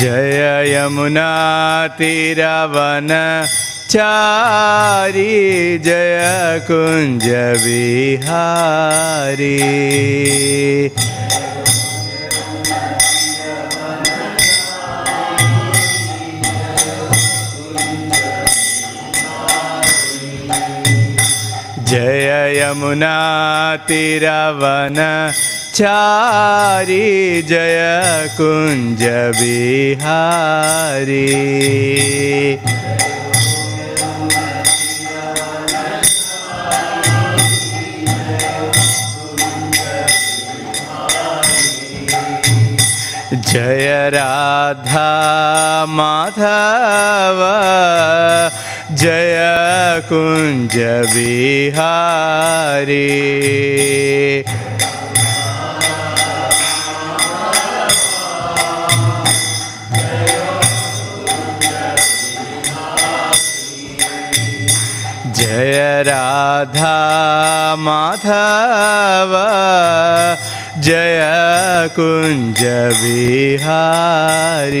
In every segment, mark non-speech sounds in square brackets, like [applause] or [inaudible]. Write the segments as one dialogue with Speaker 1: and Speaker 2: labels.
Speaker 1: जय यमुना तीरवन चारी जय कुंज बिहारी जय यमुना तीरवन चारी जय कुंज बिहारी जय राधा माधव जय कुञ्ज विहारे जय राधा माधव। जय कुञ्ज विहारी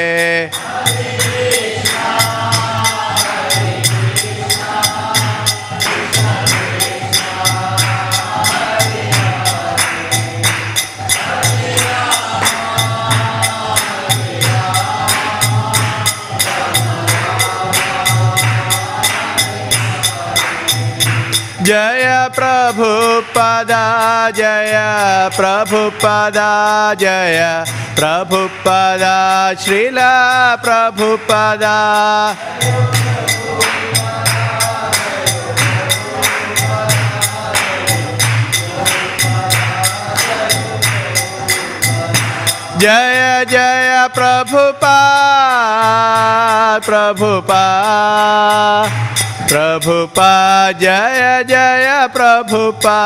Speaker 1: प्रभुपदा जय प्रभुपदा जय प्रभुपदा श्रील प्रभुपदा। जय जय प्रभुपा प्रभुपा। प्रभुपा, जय जय प्रभुपा।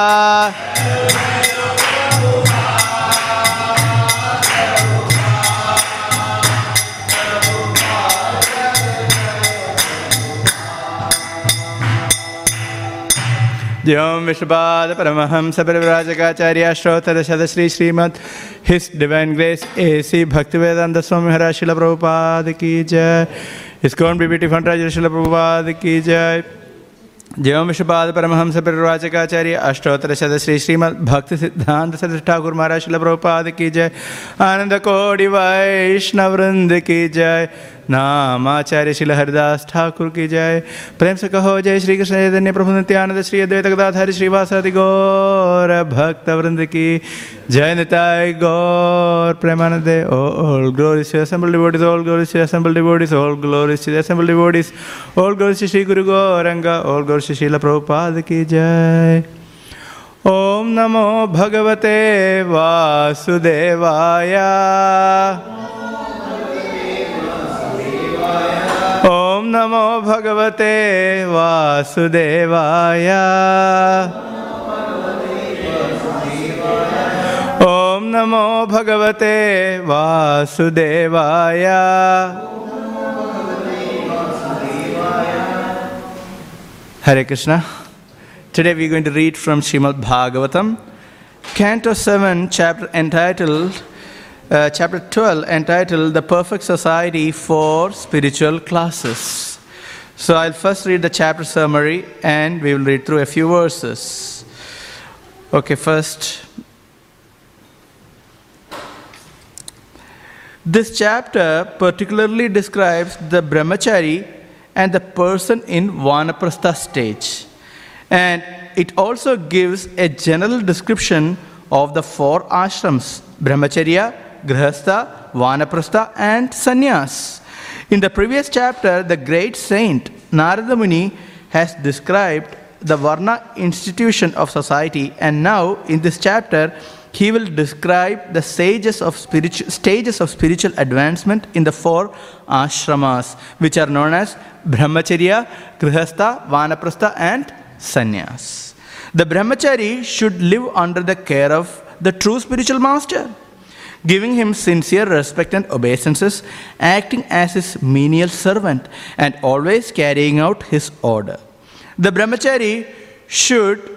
Speaker 1: ज्योम विश्वपाद परमहम सब्रवराजकाचार्य श्रोतरशद Shri Srimad His Divine Grace A C Bhaktivedanta Swami हरा प्रभुपाद की जय। His BBT BBT Fundraj Srila की जय जयम विश्वपाद परमहंस प्रवाचकाचार्य अष्टोत्तर शत श्री श्रीमद भक्ति सिद्धांत सरस ठाकुर महाराज शिल प्रभुपाद की जय आनंद कोटि वैष्णवृंद की जय नाम आचार्य शिल हरिदास ठाकुर की जय। प्रेम से कहो, जय श्री कृष्ण, चैतन्य प्रभु, नित्यानंद, श्री अद्वैत गदाधारी श्रीवासादि गौर भक्त वृंद की जय निताय गौर। प्रेमानंद, ओ all glories assembled devotees all glories assembled devotees all glories assembled devotees all glories Shri Guru Gauranga all glories शील प्रभुपाद की जय ओम नमो भगवते वासुदेवाय नमो भगवते वासुदेवाय। ॐ नमो भगवते वासुदेवाय। Hare Krishna. Today we going to read from Srimad Bhagavatam canto seven chapter entitled uh, chapter 12, entitled The Perfect Society for Spiritual Classes. So I'll first read the chapter summary and we will read through a few verses. Okay, first. This chapter particularly describes the brahmachari and the person in vanaprastha stage. And it also gives a general description of the four ashrams brahmacharya, grihastha, vanaprastha, and sannyas. In the previous chapter, the great saint Narada Muni has described the Varna institution of society, and now in this chapter, he will describe the stages of, spiritu- stages of spiritual advancement in the four ashramas, which are known as Brahmacharya, Grihastha, Vanaprastha, and Sannyas. The Brahmachari should live under the care of the true spiritual master, giving him sincere respect and obeisances, acting as his menial servant, and always carrying out his order. The Brahmachari should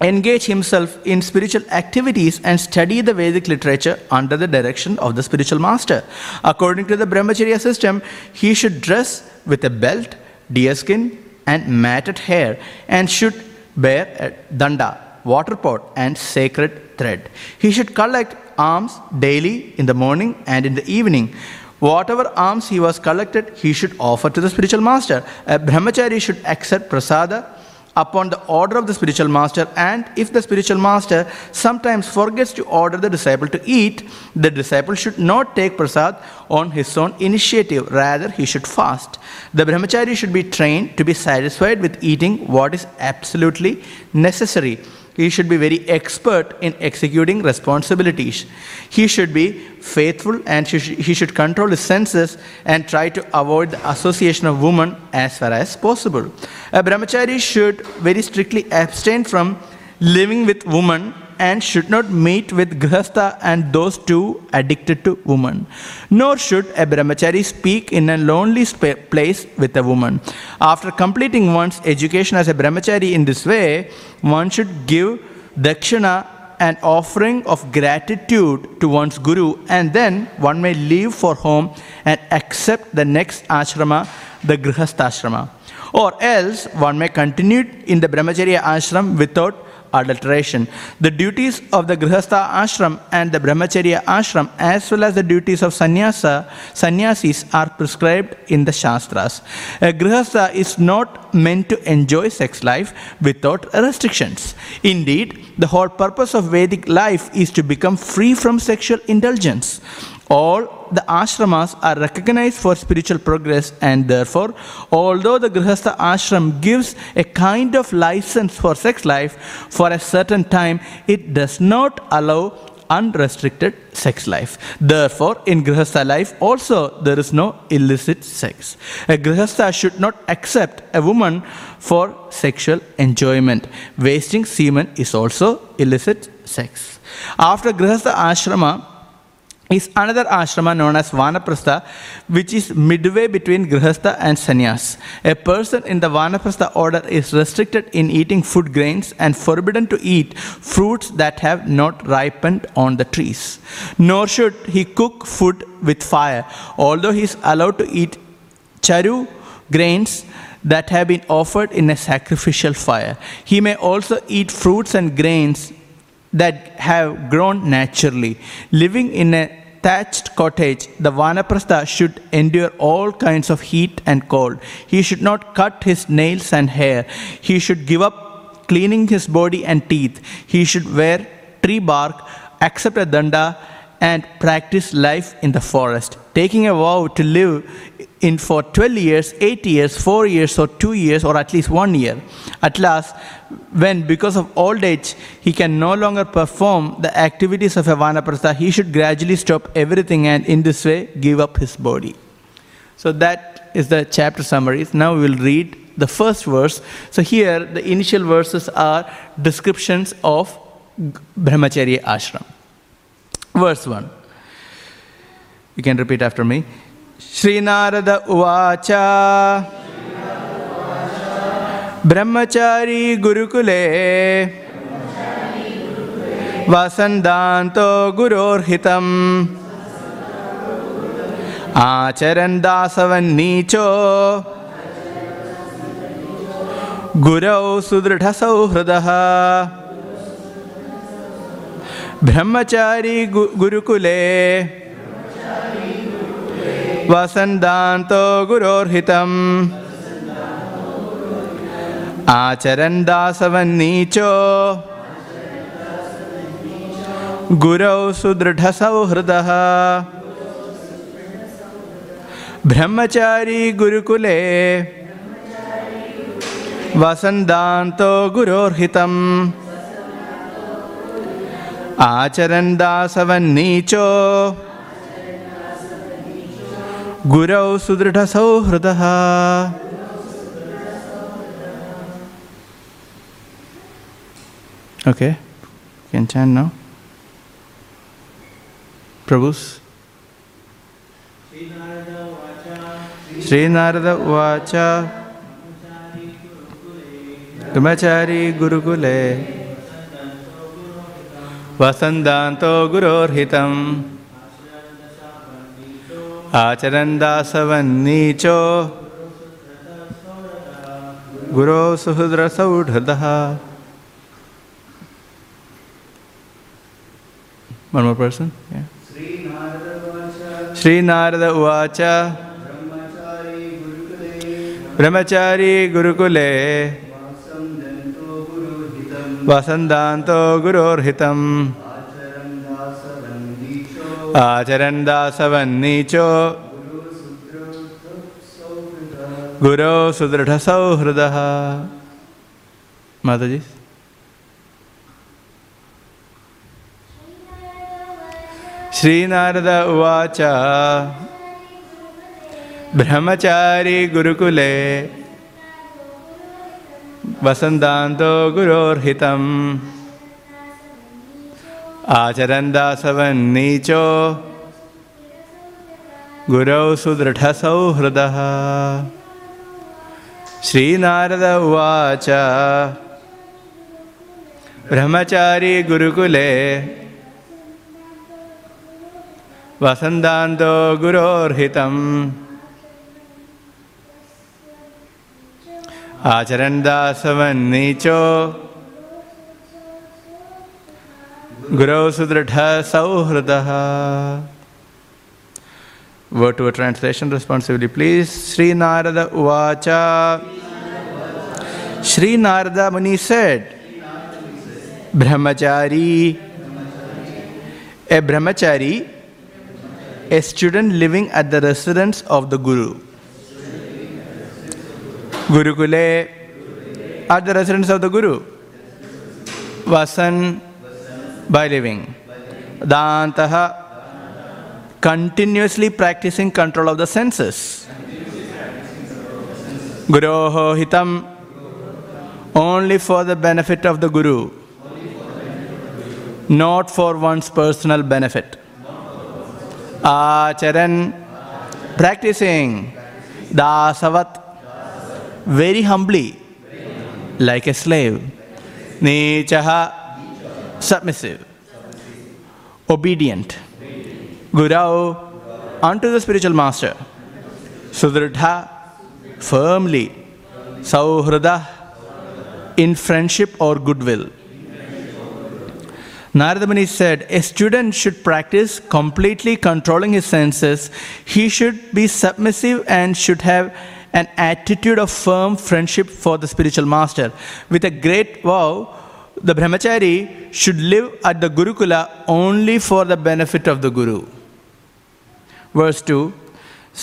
Speaker 1: engage himself in spiritual activities and study the Vedic literature under the direction of the spiritual master. According to the Brahmacharya system, he should dress with a belt, deerskin, and matted hair and should bear a danda, water pot, and sacred thread. He should collect alms daily in the morning and in the evening. Whatever alms he was collected, he should offer to the spiritual master. A brahmachari should accept prasada upon the order of the spiritual master and if the spiritual master sometimes forgets to order the disciple to eat the disciple should not take prasad on his own initiative rather he should fast the brahmachari should be trained to be satisfied with eating what is absolutely necessary he should be very expert in executing responsibilities. He should be faithful and he should, control his senses and try to avoid the association of women as far as possible. A brahmachari should very strictly abstain from living with women and should not meet with grihastha and those two addicted to woman. Nor should a brahmachari speak in a lonely place with a woman. After completing one's education as a brahmachari in this way, one should give dakshina an offering of gratitude to one's guru and then one may leave for home and accept the next ashrama, the grihastha ashrama. Or else one may continue in the brahmacharya ashram without adulteration. The duties of the Grihastha ashram and the Brahmacharya ashram, as well as the duties of sannyasa, sannyasis, are prescribed in the Shastras. A Grihastha is not meant to enjoy sex life without restrictions. Indeed, the whole purpose of Vedic life is to become free from sexual indulgence. All the ashramas are recognized for spiritual progress, and therefore, although the Grihastha ashram gives a kind of license for sex life for a certain time, it does not allow unrestricted sex life. Therefore, in Grihastha life also there is no illicit sex. A Grihastha should not accept a woman for sexual enjoyment. Wasting semen is also illicit sex. After Grihastha ashrama, is another ashrama known as Vanaprastha, which is midway between Grihastha and Sannyas. A person in the Vanaprastha order is restricted in eating food grains and forbidden to eat fruits that have not ripened on the trees. Nor should he cook food with fire, although he is allowed to eat charu grains that have been offered in a sacrificial fire. He may also eat fruits and grains that have grown naturally. Living in a thatched cottage, the Vanaprastha should endure all kinds of heat and cold. He should not cut his nails and hair. He should give up cleaning his body and teeth. He should wear tree bark, accept a danda, and practice life in the forest, taking a vow to live in for 12 years, 8 years, 4 years, or 2 years, or at least 1 year. At last, when because of old age he can no longer perform the activities of a vanaprastha, he should gradually stop everything and in this way give up his body. So that is the chapter summary. Now we will read the first verse. So here the initial verses are descriptions of Brahmacharya ashram. Verse 1. You can repeat after me. Shri Narada उवाच ब्रह्मचारी गुरुकुले। वसन्दान्तो गुरोर्हितम्। आचरन् दासवन्नीचो गुरौ सुदृढसौहृदः ब्रह्मचारी गु गुरुकुले। वसन्दान्तो गुरोर्हितम् ആചരൻ ദാസവൻ നീച്ചോ? ഗുരൗ സുദൃഢസൗഹൃദ. ബ്രഹ്മചാരി ഗുരുകുലേ. വസന്താന്തോ ഗുരോർഹിതം. ആചരൻ ദാസവൻ നീചോ ഗുരൗ സുദൃഢസൗഹൃദ. Okay, can chant now. Prabhus. श्रीनारद उवाच ब्रह्मचारी गुरुकुले वसन्दान्तो गुरोर्हितम् आचरन् दासवन्नीचो गुरो One more person? Yeah. श्रीनारद उवाच ब्रह्मचारी गुरुकुले वसन्दान्तो गुरोर्हितम् आचरन् दासवन्नीचो गुरो सुदृढसौहृदः माताजी श्रीनारद उवाच ब्रह्मचारी गुरुकुले वसन्तान्तो गुरोर्हितम् आचरन् दासवन्नीचो गुरौ सुदृढसौहृदः श्रीनारद उवाच ब्रह्मचारी गुरुकुले वसन्दान्तो गुरोर्हितम् आचरण दासवन्नीचो गुरौ सुदृढसौहृदः वो to translation responsibility please Shri Narad उवाच श्रीनारद मुनि set Brahmachari A Brahmachari a student living at the residence of the Guru. Guru Gurukule, at the residence of the Guru. Vasan, by living. Dantaha, continuously practicing control of the senses. Guroho hitam, only for the benefit of the Guru, not for one's personal benefit. आचरण practising दासवत very humbly like a slave नीच submissive obedient Gurav on to the spiritual master सुदृढ़ firmly सौहृद in friendship और goodwill Narada Muni said, a student should practice completely controlling his senses. He should be submissive and should have an attitude of firm friendship for the spiritual master. With a great vow, the brahmachari should live at the Gurukula only for the benefit of the Guru. Verse 2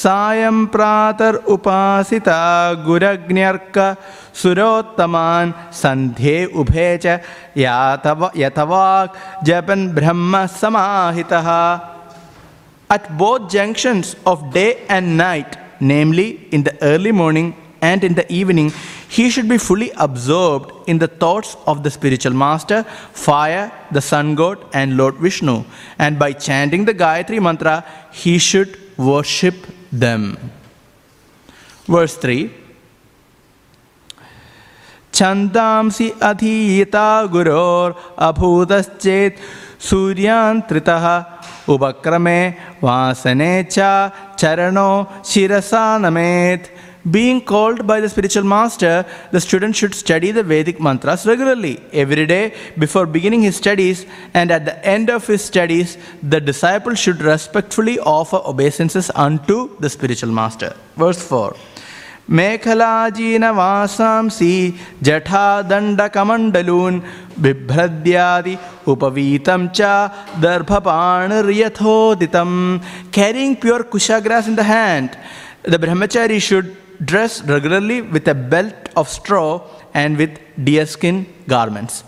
Speaker 1: സായം പ്രാതർ ഉപാസിത ഗുരഗ്ന്യർക്ക സുരോത്തമാൻ സന്ധ്യേ ഉഭേ ച യാതവ യഥവാക് ജപൻ At both junctions of day and night, namely in the early morning and in the evening, he should be fully absorbed in the thoughts of the spiritual master, fire, the sun god, and Lord Vishnu. And by chanting the Gayatri mantra, he should worship them. Verse 3 छन्दांसि अधीयता गुरोर् सूर्यान्त्रितः उपक्रमे वासने च चरणो शिरसा नमेत् being called by the spiritual master, the student should study the Vedic mantras regularly, every day before beginning his studies, and at the end of his studies, the disciple should respectfully offer obeisances unto the spiritual master. Verse 4. मेखलाजीनवासांसि जठादण्डकमण्डलून् बिभ्रद्यादि उपवीतं च दर्भपाणिर्यथोदितं Carrying pure kusha grass in the hand, the brahmachari should dress regularly with a belt of straw and with deerskin garments.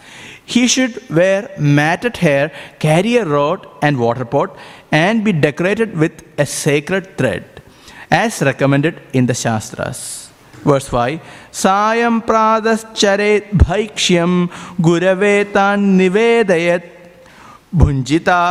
Speaker 1: He should wear matted hair, carry a rod and water pot, and be decorated with a sacred thread, as recommended in the Shastras. Verse 5 Sayam pradaschare bhaikshyam gurave tan nivedayat bhunjita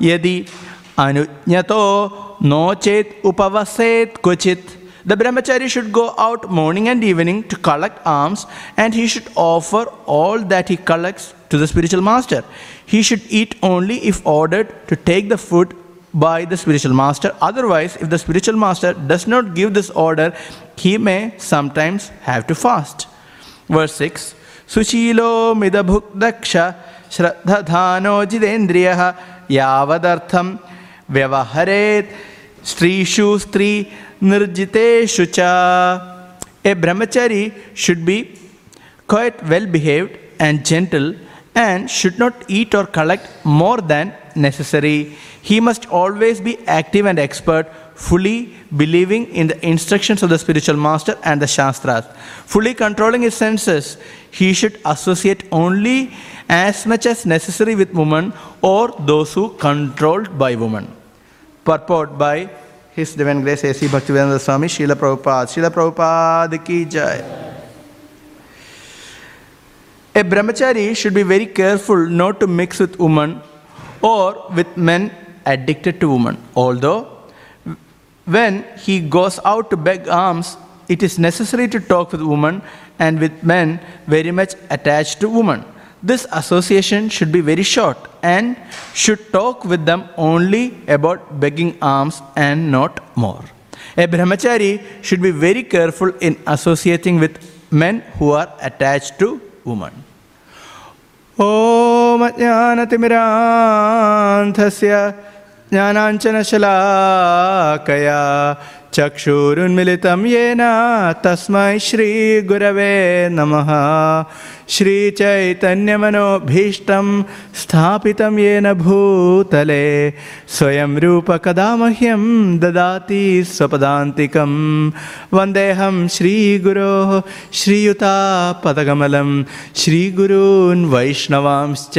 Speaker 1: yadi anujnato no chet upavaset kuchit the brahmachari should go out morning and evening to collect alms and he should offer all that he collects to the spiritual master. He should eat only if ordered to take the food by the spiritual master. Otherwise, if the spiritual master does not give this order, he may sometimes have to fast. Verse 6 Sushilo midabhukdaksha shraddhadhano jidendriya yavadartham vyavaharet strishu stri nirjiteshu cha. A brahmachari should be quite well behaved and gentle and should not eat or collect more than necessary. He must always be active and expert, fully believing in the instructions of the spiritual master and the Shastras. Fully controlling his senses, he should associate only as much as necessary with women or those who controlled by women. Purport by his Divine Grace A.C. Bhaktivedanta Swami, Srila Prabhupada. Srila Prabhupada ki jai. A brahmachari should be very careful not to mix with women or with men addicted to women. Although, when he goes out to beg alms, it is necessary to talk with women and with men very much attached to women. This association should be very short and should talk with them only about begging alms and not more. A brahmachari should be very careful in associating with men who are attached to women. ॐ ज्ञानतिमिरान्धस्य ज्ञानाञ्चनशलाकया चक्षुरुन्मिलितं येन तस्मै श्रीगुरवे नमः श्रीचैतन्यमनोभीष्टं स्थापितं येन भूतले, स्वयं रूपकदा मह्यं ददाति स्वपदान्तिकं। वन्देऽहं श्रीगुरोः श्रीयुतापदकमलं, श्रीगुरून् वैष्णवांश्च।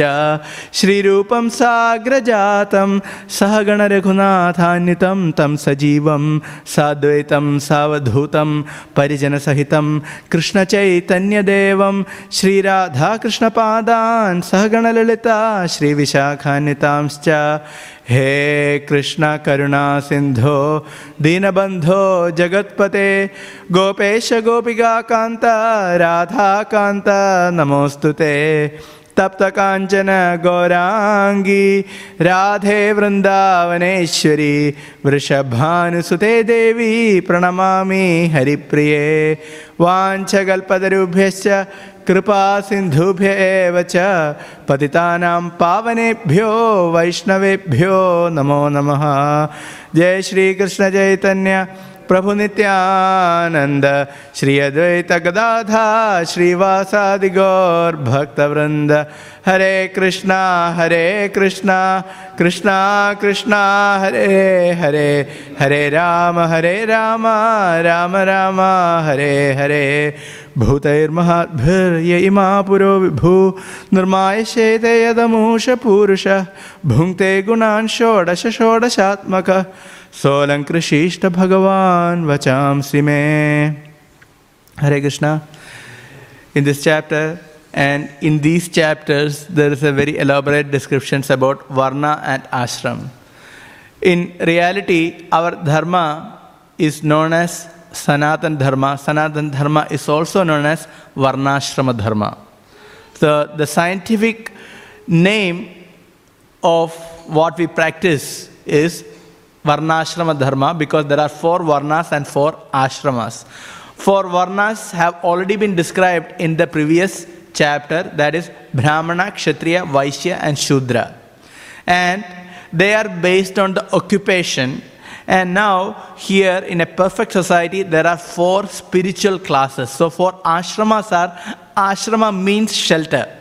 Speaker 1: श्रीरूपं साग्रजातं, सहगणरघुनाथान्वितं, तं सजीवं, साद्वैतं, सावधूतं, परिजनसहितं, कृष्णचैतन्यदेवं श्रीराधाकृष्णपादान् सहगणललिता श्रीविशाखान्वितांश्च हे कृष्ण करुणा सिन्धो दीनबन्धो जगत्पते गोपेश गोपिकान्त राधाकान्त नमोऽस्तु ते तप्तकाञ्चन गौराङ्गी राधे वृन्दावनेश्वरी वृषभानुसुते देवी प्रणमामि हरिप्रिये वाञ्छकल्पतरुभ्यश्च कृपासिन्धुभ्य सिंधुभ्य च पतितानां पावनेभ्यो वैष्णवेभ्यो नमो नमः। जय श्रीकृष्णचैतन्य प्रभु नित्यानंद श्री अद्वैत गदाधा श्रीवासादि गौर भक्तवृंद हरे कृष्णा हरे कृष्णा कृष्णा कृष्णा, हरे हरे। हरे राम हरे राम राम राम, हरे हरे। भूतैर्महाद्भिर्य इमा पुरो विभू निर्मायशेते यदमूष पूरुष भुङ्क्ते गुणान् षोडश षोडशात्मकः। सोलङ्कृशिष्ट भगवान् वचांसि मे Hare Krishna. In this chapter and in these chapters, there is a very elaborate descriptions about Varna and Ashram. In reality, our Dharma is known as Sanatan Dharma. Sanatan Dharma is also known as Varnashrama Dharma. So, the scientific name of what we practice is Varnashrama Dharma because there are four Varnas and four Ashramas. Four Varnas have already been described in the previous chapter that is Brahmana, Kshatriya, Vaishya, and Shudra. And they are based on the occupation. And now, here in a perfect society, there are four spiritual classes. So, four ashramas are ashrama means shelter.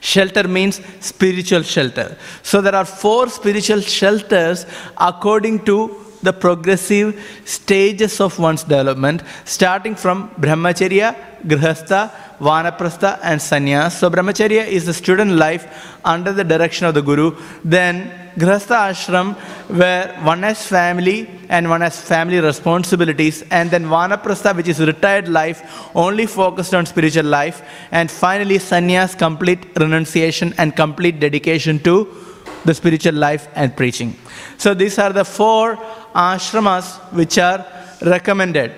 Speaker 1: Shelter means spiritual shelter. So there are four spiritual shelters according to the progressive stages of one's development, starting from brahmacharya, grihastha, vanaprastha, and sannyas. So brahmacharya is the student life under the direction of the guru. Then grihastha ashram, where one has family and one has family responsibilities, and then vanaprastha, which is retired life, only focused on spiritual life, and finally sannyas, complete renunciation and complete dedication to the spiritual life and preaching. So these are the four ashramas which are recommended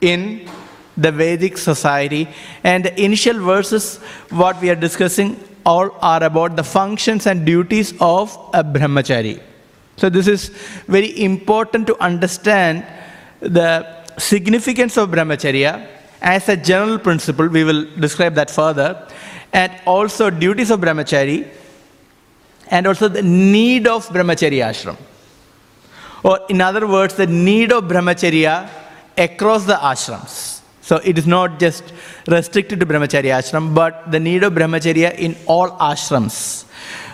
Speaker 1: in the Vedic society. And the initial verses, what we are discussing, all are about the functions and duties of a brahmachari. So this is very important to understand the significance of brahmacharya as a general principle. We will describe that further. And also duties of brahmachari and also the need of brahmacharya ashram. Or, in other words, the need of brahmacharya across the ashrams. So, it is not just restricted to brahmacharya ashram, but the need of brahmacharya in all ashrams.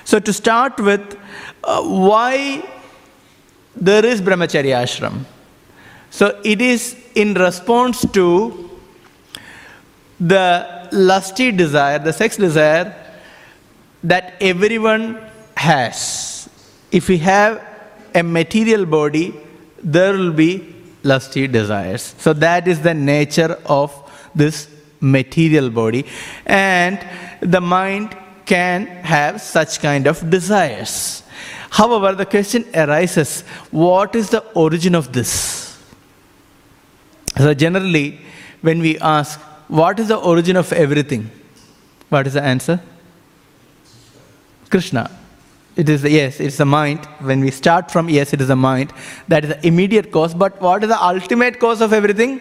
Speaker 1: So, to start with, uh, why there is brahmacharya ashram? So, it is in response to the lusty desire, the sex desire that everyone has. If we have a material body, there will be lusty desires. So that is the nature of this material body. And the mind can have such kind of desires. However, the question arises what is the origin of this? So, generally, when we ask, what is the origin of everything? What is the answer? Krishna. It is, yes, it's the mind. When we start from, yes, it is the mind. That is the immediate cause. But what is the ultimate cause of everything?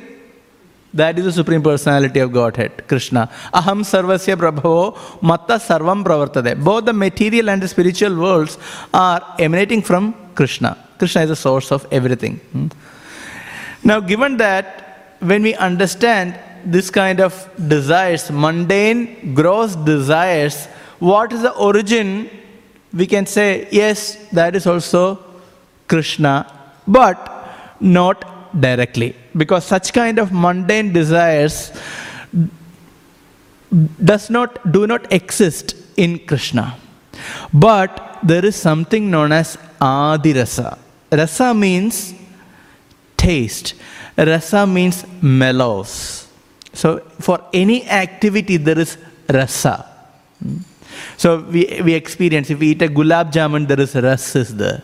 Speaker 1: That is the Supreme Personality of Godhead, Krishna. Aham sarvasya prabhavo matta sarvam pravartade. Both the material and the spiritual worlds are emanating from Krishna. Krishna is the source of everything. Hmm? Now, given that when we understand this kind of desires, mundane, gross desires, what is the origin we can say, yes, that is also Krishna, but not directly. Because such kind of mundane desires does not do not exist in Krishna. But there is something known as Adirasa. Rasa means taste. Rasa means mellows. So for any activity there is rasa. Hmm. So we, we experience, if we eat a gulab jamun, there is ras is there.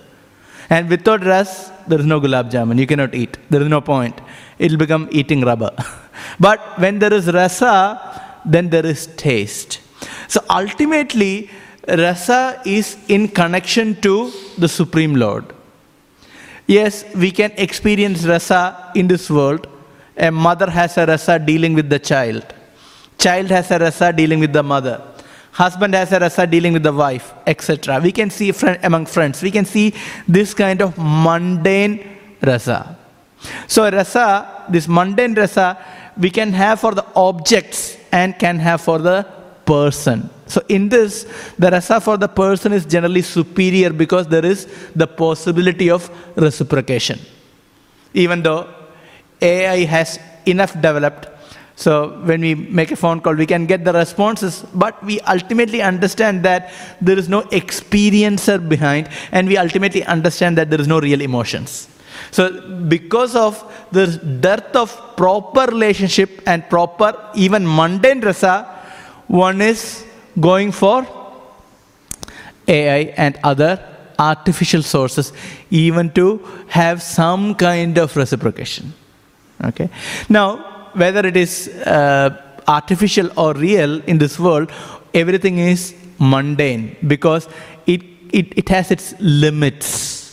Speaker 1: And without ras, there is no gulab jamun. You cannot eat. There is no point. It will become eating rubber. [laughs] but when there is rasa, then there is taste. So ultimately, rasa is in connection to the Supreme Lord. Yes, we can experience rasa in this world. A mother has a rasa dealing with the child. Child has a rasa dealing with the mother. Husband has a rasa dealing with the wife, etc. We can see friend, among friends. We can see this kind of mundane rasa. So rasa, this mundane rasa, we can have for the objects and can have for the person. So in this, the rasa for the person is generally superior because there is the possibility of reciprocation. Even though AI has enough developed, so when we make a phone call, we can get the responses, but we ultimately understand that there is no experiencer behind, and we ultimately understand that there is no real emotions. So, because of the dearth of proper relationship and proper, even mundane rasa, one is going for AI and other artificial sources, even to have some kind of reciprocation. Okay. Now, whether it is uh, artificial or real in this world, everything is mundane because it, it, it has its limits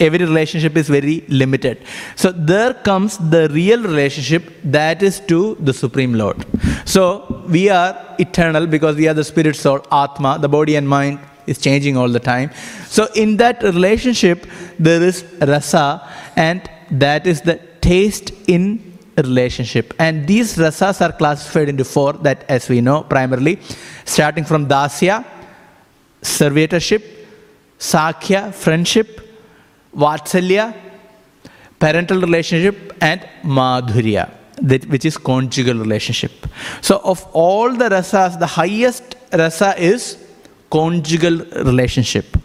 Speaker 1: every relationship is very limited. So there comes the real relationship that is to the Supreme Lord. So we are eternal because we are the spirit soul, Atma, the body and mind is changing all the time. So in that relationship, there is rasa, and that is the taste in relationship. And these rasas are classified into four that as we know primarily, starting from dasya, servitorship, sakhya, friendship, Vatsalya, parental relationship, and Madhurya, which is conjugal relationship. So, of all the rasas, the highest rasa is conjugal relationship.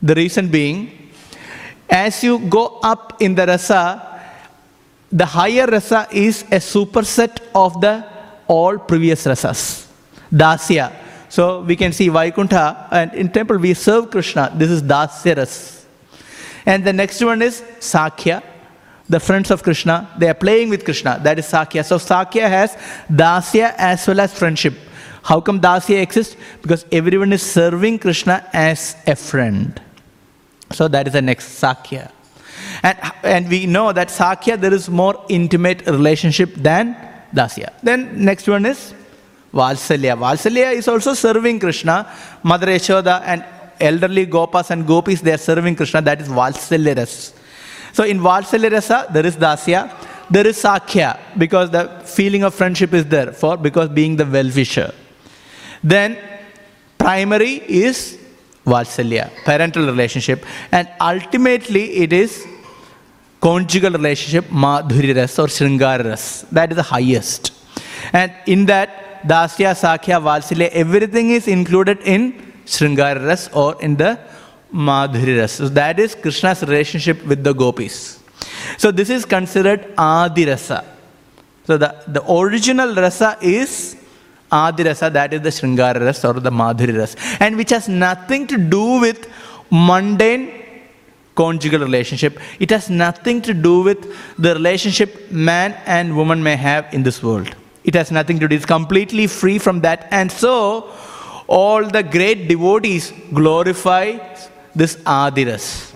Speaker 1: The reason being, as you go up in the rasa, the higher rasa is a superset of the all previous rasas. Dasya. So we can see Vaikuntha, and in temple we serve Krishna. This is Dasya ras. And the next one is Sakhya, the friends of Krishna. They are playing with Krishna. That is Sakhya. So Sakhya has Dasya as well as friendship. How come Dasya exists? Because everyone is serving Krishna as a friend. So that is the next Sakhya. And, and we know that Sakhya, there is more intimate relationship than Dasya. Then next one is Vatsalya. Vatsalya is also serving Krishna. Mother Yashoda and elderly gopas and gopis, they are serving Krishna. That is Vatsalya So in Vatsalya there is Dasya, there is Sakhya, because the feeling of friendship is there, for because being the well-wisher. Then primary is Vatsalya, parental relationship, and ultimately it is conjugal relationship, Madhuri Ras or Sringara Ras. That is the highest. And in that, Dasya, Sakhya, Vatsalya, everything is included in Sringara Ras or in the Madhuri Ras. So that is Krishna's relationship with the gopis. So this is considered Adi Rasa. So the, the original rasa is Adi Rasa, that is the Sringara Ras or the Madhuri Ras, and which has nothing to do with mundane conjugal relationship. It has nothing to do with the relationship man and woman may have in this world. It has nothing to do. It's completely free from that. And so all the great devotees glorify this Adiras.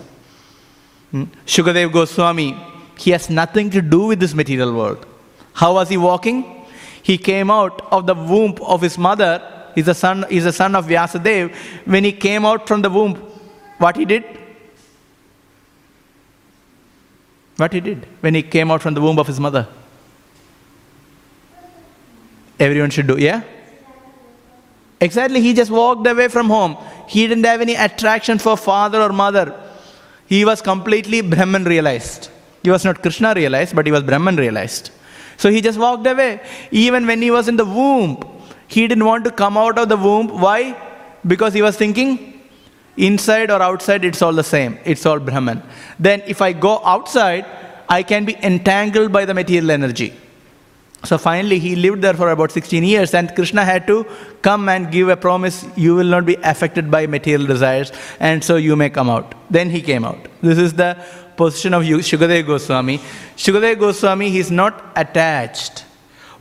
Speaker 1: Hmm? Shukadev Goswami, he has nothing to do with this material world. How was he walking? He came out of the womb of his mother. He's a son, he's a son of Vyasadev. When he came out from the womb, what he did? What he did when he came out from the womb of his mother? Everyone should do, yeah? Exactly, he just walked away from home. He didn't have any attraction for father or mother. He was completely Brahman realized. He was not Krishna realized, but he was Brahman realized. So he just walked away. Even when he was in the womb, he didn't want to come out of the womb. Why? Because he was thinking, inside or outside, it's all the same. It's all Brahman. Then if I go outside, I can be entangled by the material energy. So finally, he lived there for about 16 years, and Krishna had to come and give a promise you will not be affected by material desires, and so you may come out. Then he came out. This is the position of Shukadev Goswami. Shukadev Goswami, he is not attached,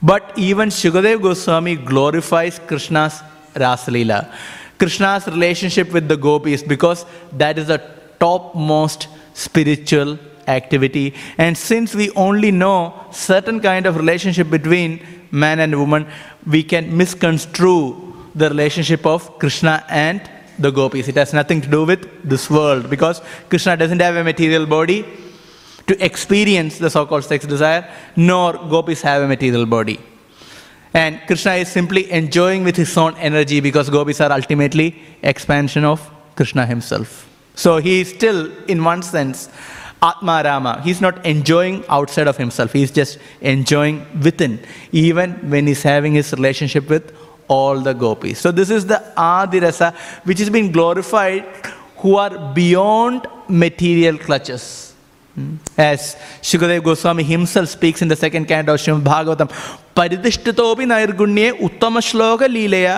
Speaker 1: but even Shukadev Goswami glorifies Krishna's Rasalila. Krishna's relationship with the gopis, because that is the topmost spiritual activity. And since we only know certain kind of relationship between man and woman, we can misconstrue the relationship of Krishna and the gopis. It has nothing to do with this world because Krishna doesn't have a material body to experience the so called sex desire, nor gopis have a material body. And Krishna is simply enjoying with his own energy because gopis are ultimately expansion of Krishna himself. So he is still, in one sense, Atma Rama. He's not enjoying outside of himself, he's just enjoying within, even when he's having his relationship with all the gopis. So, this is the Adirasa which has been glorified who are beyond material clutches. Hmm. As Shukadev Goswami himself speaks in the second canto of Srimad Bhagavatam, പരിധിഷ്ഠിതോപി നൈർഗുണ്യെ ഉത്തമശ്ലോകലീലയ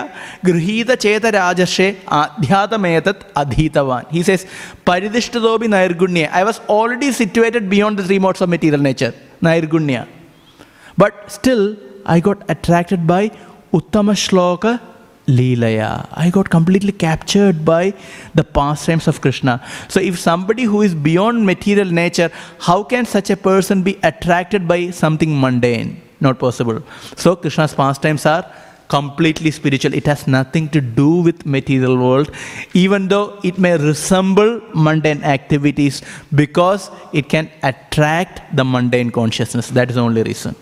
Speaker 1: ഗൃഹീതചേതരാജർഷെ ആധ്യാതമേതത് അധീതവാൻ. He says പരിധിഷ്ഠിതോപി നൈർഗുണ്യെ. I was already situated beyond the three modes of material nature നൈർഗുണ്യ. But still I got attracted by ഉത്തമ ശ്ലോക Leelaya. I got completely captured by the pastimes of Krishna. So, if somebody who is beyond material nature, how can such a person be attracted by something mundane? Not possible. So, Krishna's pastimes are completely spiritual. It has nothing to do with material world, even though it may resemble mundane activities because it can attract the mundane consciousness. That is the only reason.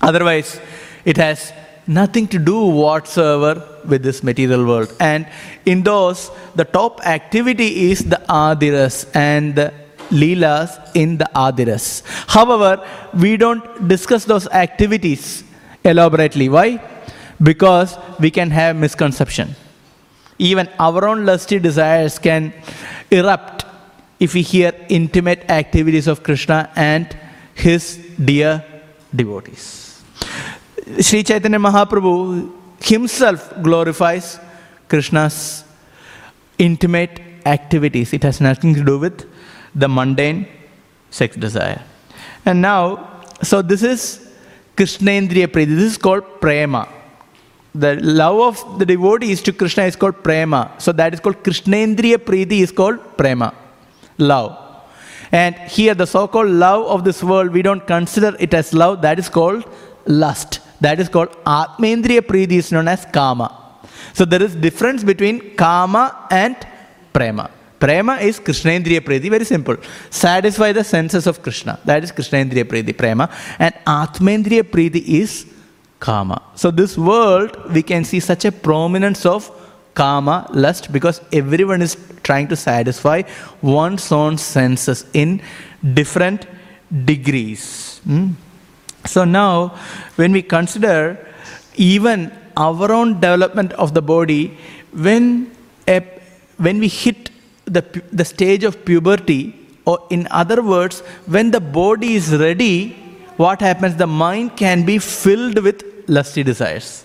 Speaker 1: Otherwise, it has nothing to do whatsoever with this material world. And in those, the top activity is the adiras and the leelas in the adiras. However, we don't discuss those activities elaborately. Why? Because we can have misconception. Even our own lusty desires can erupt if we hear intimate activities of Krishna and his dear devotees. Sri Chaitanya Mahaprabhu himself glorifies Krishna's intimate activities. It has nothing to do with the mundane sex desire. And now, so this is Krishnendriya Priti. This is called Prema. The love of the devotees to Krishna is called Prema. So that is called Krishnendriya Priti is called Prema. Love. And here, the so called love of this world, we don't consider it as love, that is called lust. That is called Atmendriya Priti is known as Kama. So there is difference between Kama and Prema. Prema is Krishnendriya Priti, very simple. Satisfy the senses of Krishna. That is Krishnendriya Priti, Prema. And Atmendriya Priti is Kama. So this world, we can see such a prominence of Kama, lust, because everyone is trying to satisfy one's own senses in different degrees. Hmm? So now, when we consider even our own development of the body, when, a, when we hit the, the stage of puberty, or in other words, when the body is ready, what happens? The mind can be filled with lusty desires.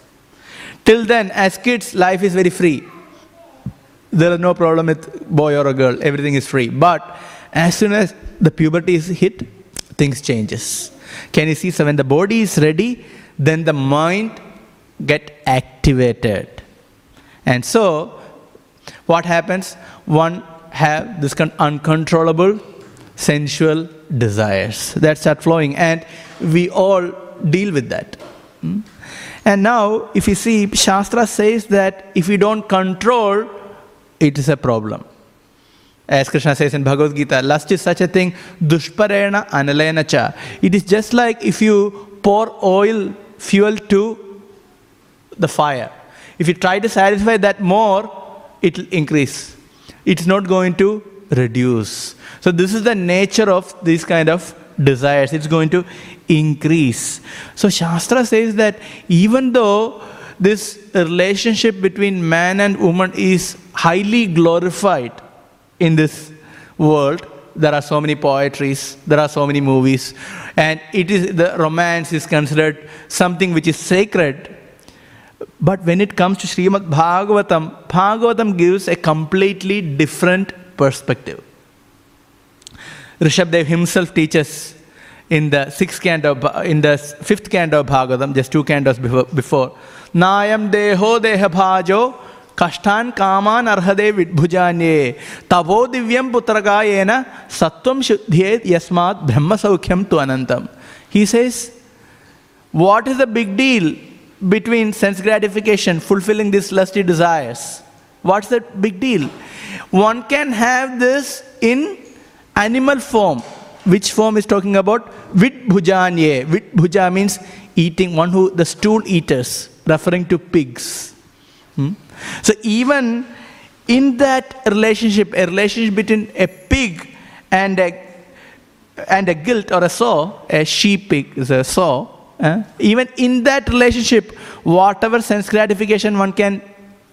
Speaker 1: Till then, as kids, life is very free. There is no problem with boy or a girl, everything is free. But as soon as the puberty is hit, things changes. Can you see? So when the body is ready, then the mind get activated. And so, what happens? One have this con- uncontrollable sensual desires that start flowing, and we all deal with that. Hmm? And now, if you see, Shastra says that if we don't control, it is a problem. As Krishna says in Bhagavad Gita, lust is such a thing, dushparena analena cha. It is just like if you pour oil, fuel to the fire. If you try to satisfy that more, it will increase. It's not going to reduce. So, this is the nature of these kind of desires. It's going to increase. So, Shastra says that even though this relationship between man and woman is highly glorified in this world, there are so many poetries, there are so many movies, and it is the romance is considered something which is sacred. But when it comes to Srimad Bhagavatam, Bhagavatam gives a completely different perspective. Rishabdev himself teaches in the sixth canto, in the fifth canto of Bhagavatam, just two cantos before, before Nayam deho deha bhajo kaman arhade vidbhujanye tavo divyam putragayena sattvam shuddhyet yasmat brahma saukhyam tu anantam. He says, what is the big deal between sense gratification, fulfilling these lusty desires? What's the big deal? One can have this in animal form. Which form is talking about? Vidbhujanye. Vidbhuja means eating, one who, the stool eaters, referring to pigs. Hmm? So even in that relationship, a relationship between a pig and a and a gilt or a sow, a sheep pig is a sow. Eh? Even in that relationship, whatever sense gratification one can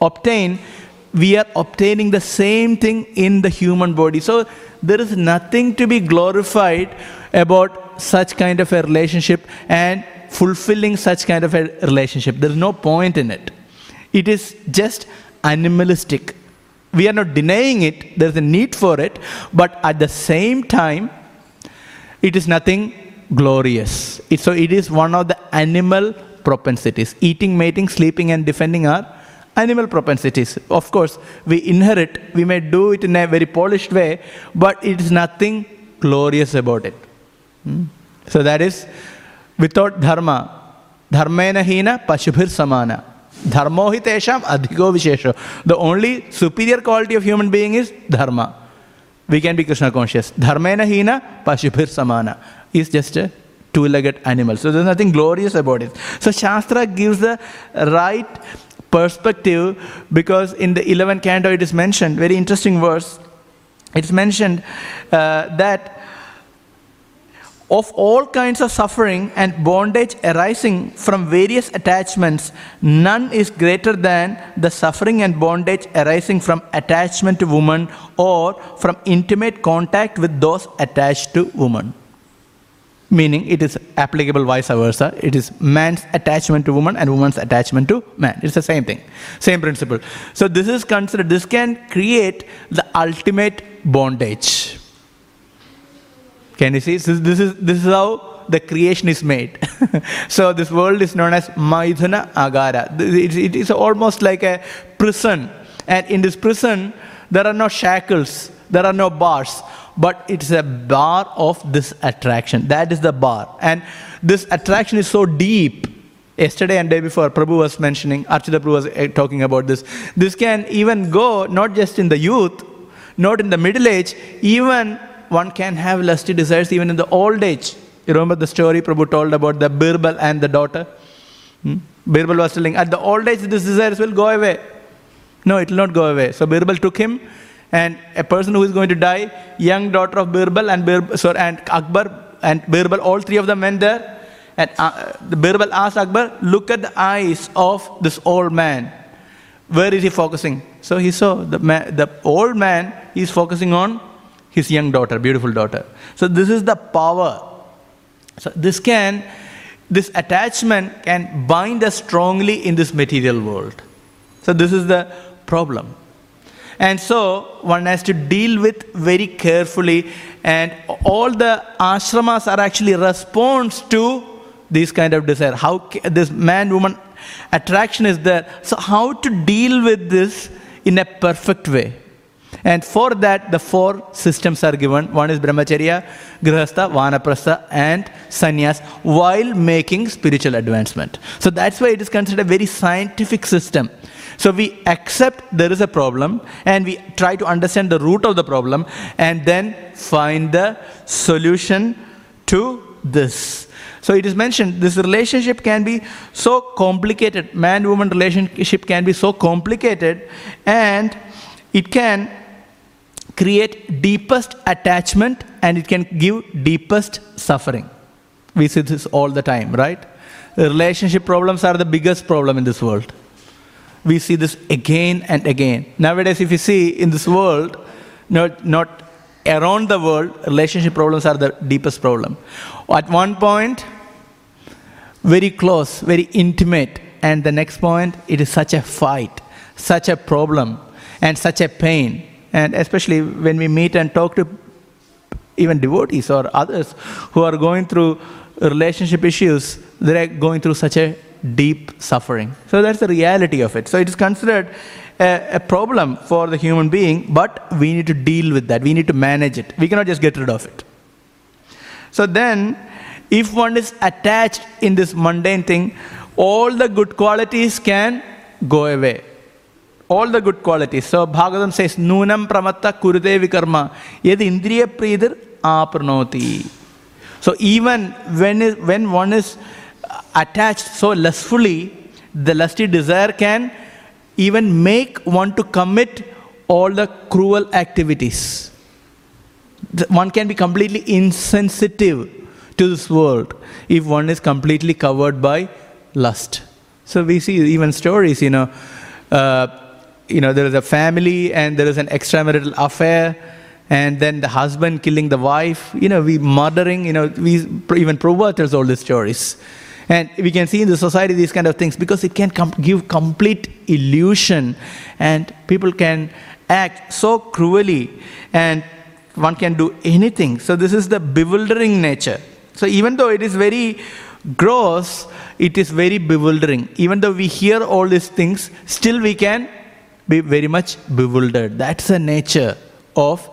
Speaker 1: obtain, we are obtaining the same thing in the human body. So there is nothing to be glorified about such kind of a relationship and fulfilling such kind of a relationship. There is no point in it. It is just animalistic. We are not denying it, there is a need for it, but at the same time, it is nothing glorious. It, so it is one of the animal propensities. Eating, mating, sleeping, and defending are animal propensities. Of course, we inherit, we may do it in a very polished way, but it is nothing glorious about it. Hmm? So that is without dharma. Dharmena hina pashubhir samana. Dharmo hi tesham adhigo vishesho. The only superior quality of human being is dharma. We can be Krishna conscious. Dharmena hina pashubhir samana. Is just a two-legged animal. So there's nothing glorious about it. So Shastra gives the right perspective because in the 11th canto it is mentioned, very interesting verse, it's mentioned uh, that of all kinds of suffering and bondage arising from various attachments, none is greater than the suffering and bondage arising from attachment to woman or from intimate contact with those attached to woman meaning it is applicable vice versa. It is man's attachment to woman and woman's attachment to man. It's the same thing, same principle. So this is considered, this can create the ultimate bondage. Can you see? So this is, this is how the creation is made. [laughs] so this world is known as Maithuna Agara. It, it is almost like a prison. And in this prison, there are no shackles, there are no bars but it's a bar of this attraction. That is the bar. And this attraction is so deep. Yesterday and day before, Prabhu was mentioning, Archita Prabhu was eh, talking about this. This can even go not just in the youth, not in the middle age, even one can have lusty desires even in the old age. You remember the story Prabhu told about the Birbal and the daughter? Hmm? Birbal was telling, at the old age, these desires will go away. No, it will not go away. So Birbal took him and a person who is going to die, young daughter of Birbal and, Birbal, sorry, and Akbar and Birbal, all three of them went there. And uh, the Birbal asked Akbar, look at the eyes of this old man. Where is he focusing? So he saw the, the old man is focusing on his young daughter, beautiful daughter. So this is the power. So this can, this attachment can bind us strongly in this material world. So this is the problem. And so one has to deal with very carefully, and all the ashramas are actually response to this kind of desire. How this man woman attraction is there. So, how to deal with this in a perfect way? And for that, the four systems are given. One is brahmacharya, grihastha, vanaprastha, and sannyas, while making spiritual advancement. So that's why it is considered a very scientific system. So we accept there is a problem and we try to understand the root of the problem and then find the solution to this. So it is mentioned this relationship can be so complicated, man woman relationship can be so complicated and it can create deepest attachment and it can give deepest suffering. We see this all the time, right? Relationship problems are the biggest problem in this world we see this again and again. Nowadays, if you see in this world, not, not around the world, relationship problems are the deepest problem. At one point, very close, very intimate, and the next point, it is such a fight, such a problem, and such a pain. And especially when we meet and talk to even devotees or others who are going through relationship issues, they're going through such a deep suffering. So that's the reality of it. So it is considered a, a, problem for the human being, but we need to deal with that. We need to manage it. We cannot just get rid of it. So then, if one is attached in this mundane thing, all the good qualities can go away. All the good qualities. So Bhagavatam says, Nunam pramatta kurute vikarma. Yed indriya pridir apranoti. So even when, is, when one is attached so lustfully, the lusty desire can even make one to commit all the cruel activities. One can be completely insensitive to this world if one is completely covered by lust. So we see even stories, you know, uh, you know, there is a family and there is an extramarital affair, and then the husband killing the wife, you know, we murdering, you know, we even Prabhupada tells all these stories. And we can see in the society these kind of things because it can com- give complete illusion and people can act so cruelly and one can do anything. So, this is the bewildering nature. So, even though it is very gross, it is very bewildering. Even though we hear all these things, still we can be very much bewildered. That's the nature of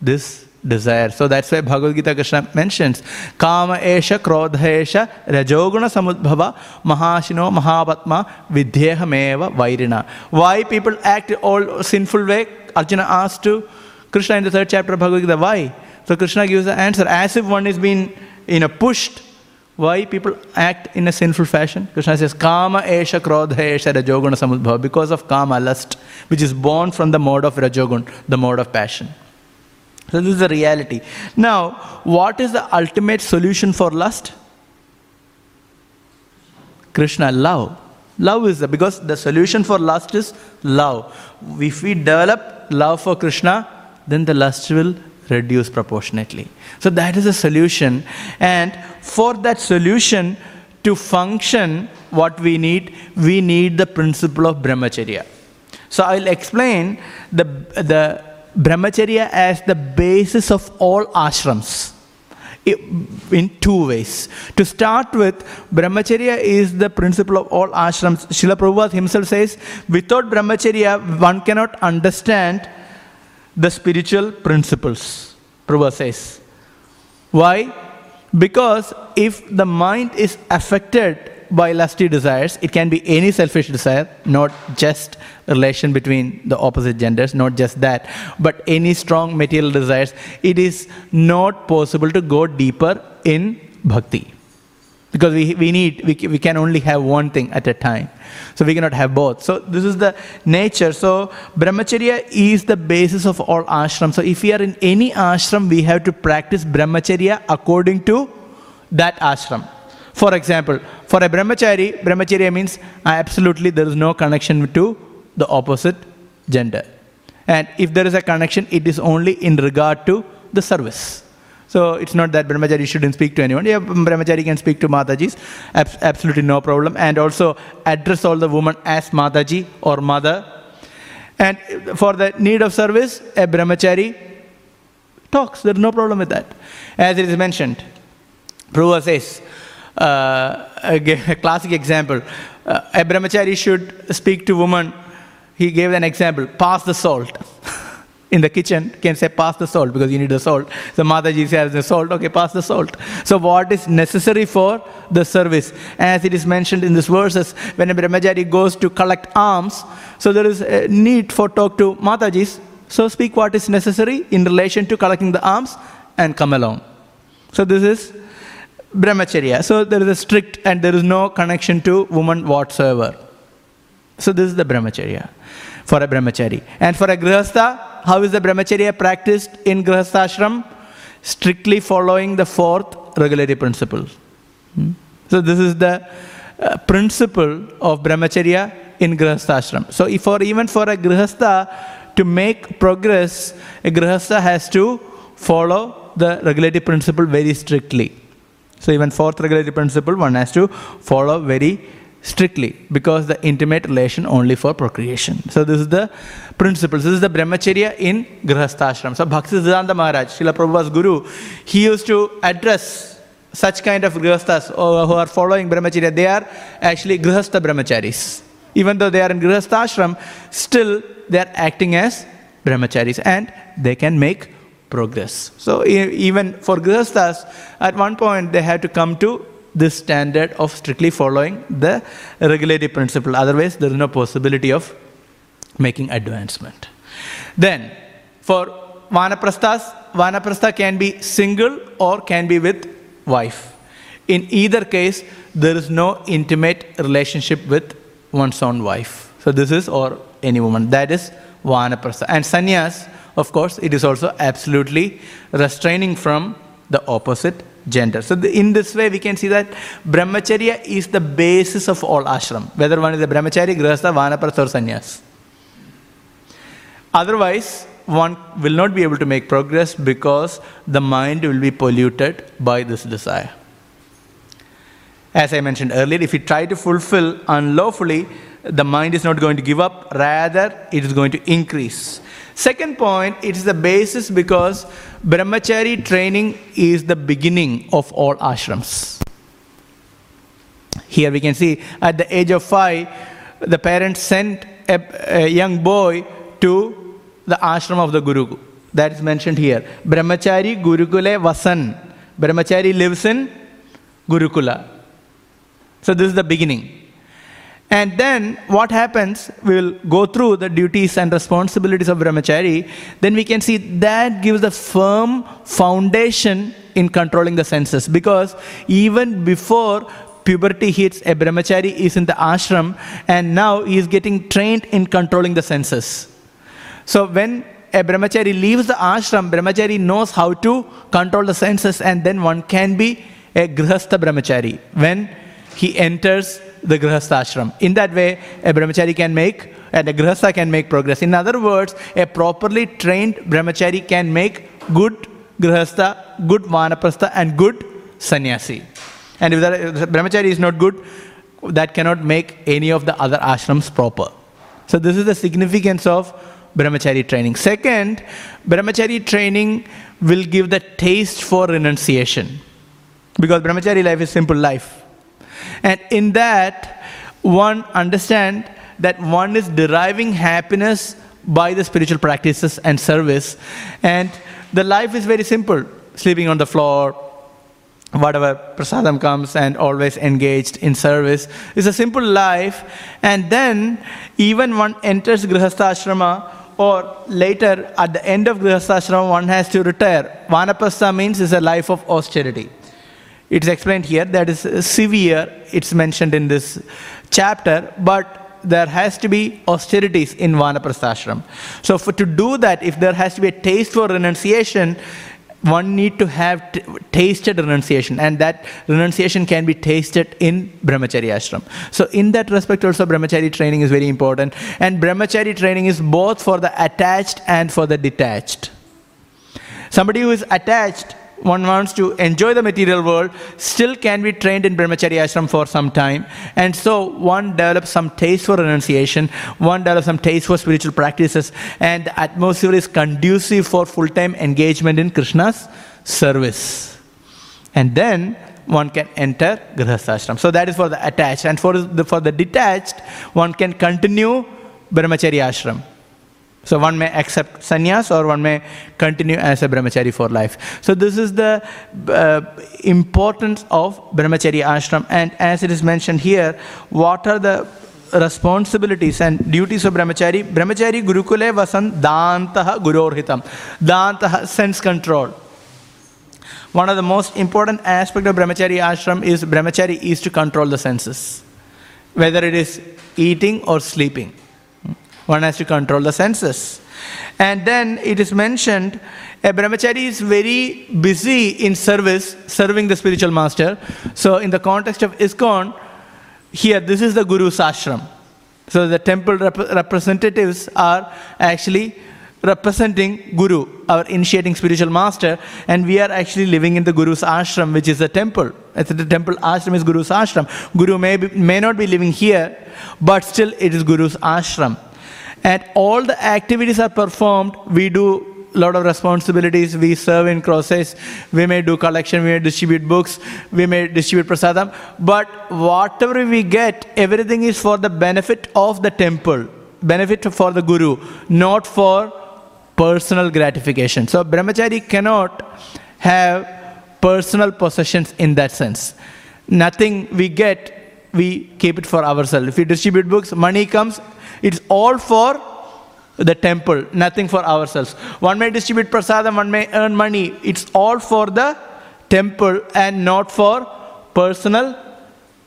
Speaker 1: this desire. So that's why Bhagavad Gita Krishna mentions Kama Esha Krodha Esha Rajoguna Samudbhava Mahashino Mahabatma Vidyehameva Vairina. Why people act all sinful way? Arjuna asked to Krishna in the third chapter of Bhagavad Gita. Why? So Krishna gives the answer as if one is being you know, pushed. Why people act in a sinful fashion? Krishna says, Kama Esha Krodha Esha Rajoguna Samudbhava. Because of Kama, lust, which is born from the mode of Rajogun, the mode of passion. So, this is the reality. Now, what is the ultimate solution for lust? Krishna, love. Love is the, because the solution for lust is love. If we develop love for Krishna, then the lust will reduce proportionately. So that is a solution. And for that solution to function, what we need, we need the principle of brahmacharya. So I'll explain the, the brahmacharya as the basis of all ashrams in two ways. To start with, brahmacharya is the principle of all ashrams. Srila Prabhupada himself says, without brahmacharya, one cannot understand the spiritual principles. Prabhupada says. Why? Because if the mind is affected by lusty desires. It can be any selfish desire, not just relation between the opposite genders, not just that, but any strong material desires. It is not possible to go deeper in bhakti. Because we, we need, we, we can only have one thing at a time. So we cannot have both. So this is the nature. So brahmacharya is the basis of all ashram. So if we are in any ashram, we have to practice brahmacharya according to that ashram. For example, for a brahmachari, brahmacharya means absolutely there is no connection to the opposite gender. And if there is a connection, it is only in regard to the service. So it's not that brahmachari shouldn't speak to anyone. Yeah, brahmachari can speak to Matajis, ab- absolutely no problem. And also address all the women as Mataji or mother. And for the need of service, a brahmachari talks. There's no problem with that. As it is mentioned, Prabhupada says, uh, a, [laughs] classic example. Uh, a brahmachari should speak to woman. He gave an example. Pass the salt. [laughs] in the kitchen can say pass the salt because you need the salt. So Mataji says the salt, okay, pass the salt. So what is necessary for the service? As it is mentioned in these verses, when a brahmachari goes to collect alms, so there is a need for talk to Matajis. So speak what is necessary in relation to collecting the alms and come along. So this is brahmacharya. So there is a strict and there is no connection to woman whatsoever. So this is the brahmacharya for a brahmachari. And for a grihastha, how is the brahmacharya practiced in grihasthashram? Strictly following the fourth regulatory principle. Hmm? So this is the uh, principle of brahmacharya in grihasthashram. So if for even for a grihastha to make progress, a grihastha has to follow the regulatory principle very strictly. So even fourth regulatory principle, one has to follow very strictly because the intimate relation only for procreation. So this is the principle. This is the brahmacharya in Grihastashram. So Bhakti Siddhanta Maharaj, Srila Prabhupada's guru, he used to address such kind of grihastas uh, who are following brahmacharya. They are actually grihastha brahmacharis. Even though they are in grihastashram, still they are acting as brahmacharis and they can make progress. So even for grihasthas, at one point they have to come to this standard of strictly following the regulative principle. Otherwise, there is no possibility of making advancement. Then, for vanaprasthas, vanaprastha can be single or can be with wife. In either case, there is no intimate relationship with one's own wife. So this is or any woman. That is vanaprastha. And sannyas, of course, it is also absolutely restraining from the opposite gender. So, the, in this way, we can see that brahmacharya is the basis of all ashram, whether one is a brahmachari, grihastha, vanaprastha, or sannyas. Otherwise, one will not be able to make progress because the mind will be polluted by this desire. As I mentioned earlier, if you try to fulfill unlawfully, the mind is not going to give up, rather, it is going to increase. Second point, it is the basis because brahmachari training is the beginning of all ashrams. Here we can see at the age of five, the parents sent a, a young boy to the ashram of the Guru. That is mentioned here. Brahmachari Gurukule Vasan. Brahmachari lives in Gurukula. So this is the beginning. And then what happens, we will go through the duties and responsibilities of brahmachari. Then we can see that gives a firm foundation in controlling the senses. Because even before puberty hits, a brahmachari is in the ashram and now he is getting trained in controlling the senses. So when a brahmachari leaves the ashram, brahmachari knows how to control the senses and then one can be a grihastha brahmachari when he enters the grihastha ashram. In that way, a brahmachari can make and a grihastha can make progress. In other words, a properly trained brahmachari can make good grihastha, good vanaprastha, and good sannyasi. And if the brahmachari is not good, that cannot make any of the other ashrams proper. So this is the significance of brahmachari training. Second, brahmachari training will give the taste for renunciation. Because brahmachari life is simple life. And in that, one understand that one is deriving happiness by the spiritual practices and service. And the life is very simple sleeping on the floor, whatever prasadam comes and always engaged in service is a simple life and then even one enters grihastha ashrama or later at the end of grihastha ashrama one has to retire vanaprastha means is a life of austerity it's explained here that is severe, it's mentioned in this chapter, but there has to be austerities in Vanaprasthashram. So, for, to do that, if there has to be a taste for renunciation, one need to have t- tasted renunciation, and that renunciation can be tasted in brahmachari ashram. So, in that respect, also brahmachari training is very important, and brahmachari training is both for the attached and for the detached. Somebody who is attached one wants to enjoy the material world, still can be trained in brahmacharya ashram for some time. And so one develops some taste for renunciation, one develops some taste for spiritual practices, and the atmosphere is conducive for full time engagement in Krishna's service. And then one can enter Grihasthashram. So that is for the attached. And for the, for the detached, one can continue Brahmacharya ashram. So one may accept sannyas or one may continue as a brahmachari for life. So this is the uh, importance of brahmachari ashram. And as it is mentioned here, what are the responsibilities and duties of brahmachari? Brahmachari gurukule vasan dantaha gurorhitam. Dantaha sense control. One of the most important aspect of brahmachari ashram is brahmachari is to control the senses, whether it is eating or sleeping. One has to control the senses. And then it is mentioned a brahmachari is very busy in service, serving the spiritual master. So, in the context of ISKCON, here this is the Guru's ashram. So, the temple rep- representatives are actually representing Guru, our initiating spiritual master, and we are actually living in the Guru's ashram, which is a temple. It's the temple ashram is Guru's ashram. Guru may, be, may not be living here, but still it is Guru's ashram. And all the activities are performed. We do a lot of responsibilities. We serve in crosses. We may do collection. We may distribute books. We may distribute prasadam. But whatever we get, everything is for the benefit of the temple, benefit for the guru, not for personal gratification. So brahmachari cannot have personal possessions in that sense. Nothing we get, we keep it for ourselves. If we distribute books, money comes, it's all for the temple, nothing for ourselves. One may distribute prasadam, one may earn money. It's all for the temple and not for personal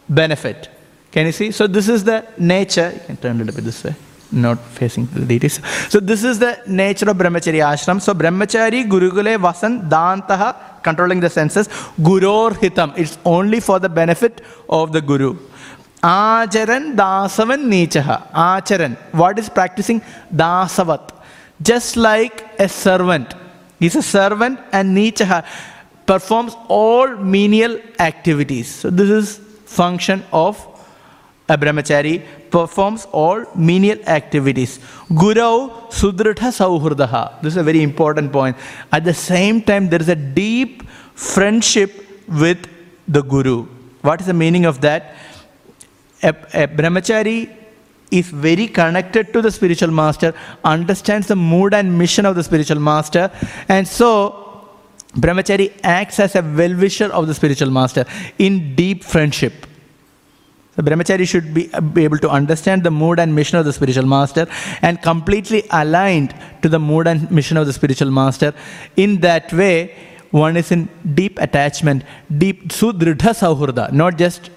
Speaker 1: benefit. Can you see? So this is the nature. You can turn it a bit this way, not facing the deities. So this is the nature of brahmachari ashram. So brahmachari gurukule vasan dantaha, controlling the senses. Guror hitam. It's only for the benefit of the guru. Acharan dasavan nichaha. Acharan. What is practicing? Dasavat. Just like a servant. He's a servant and nichaha performs all menial activities. So this is function of a brahmachari performs all menial activities. Guru sudrita sauhurdaha. This is a very important point. At the same time, there is a deep friendship with the guru. What is the meaning of that? A, a brahmachari is very connected to the spiritual master, understands the mood and mission of the spiritual master, and so brahmachari acts as a well wisher of the spiritual master in deep friendship. The brahmachari should be, be, able to understand the mood and mission of the spiritual master and completely aligned to the mood and mission of the spiritual master. In that way, one is in deep attachment, deep sudridha sauhurda, not just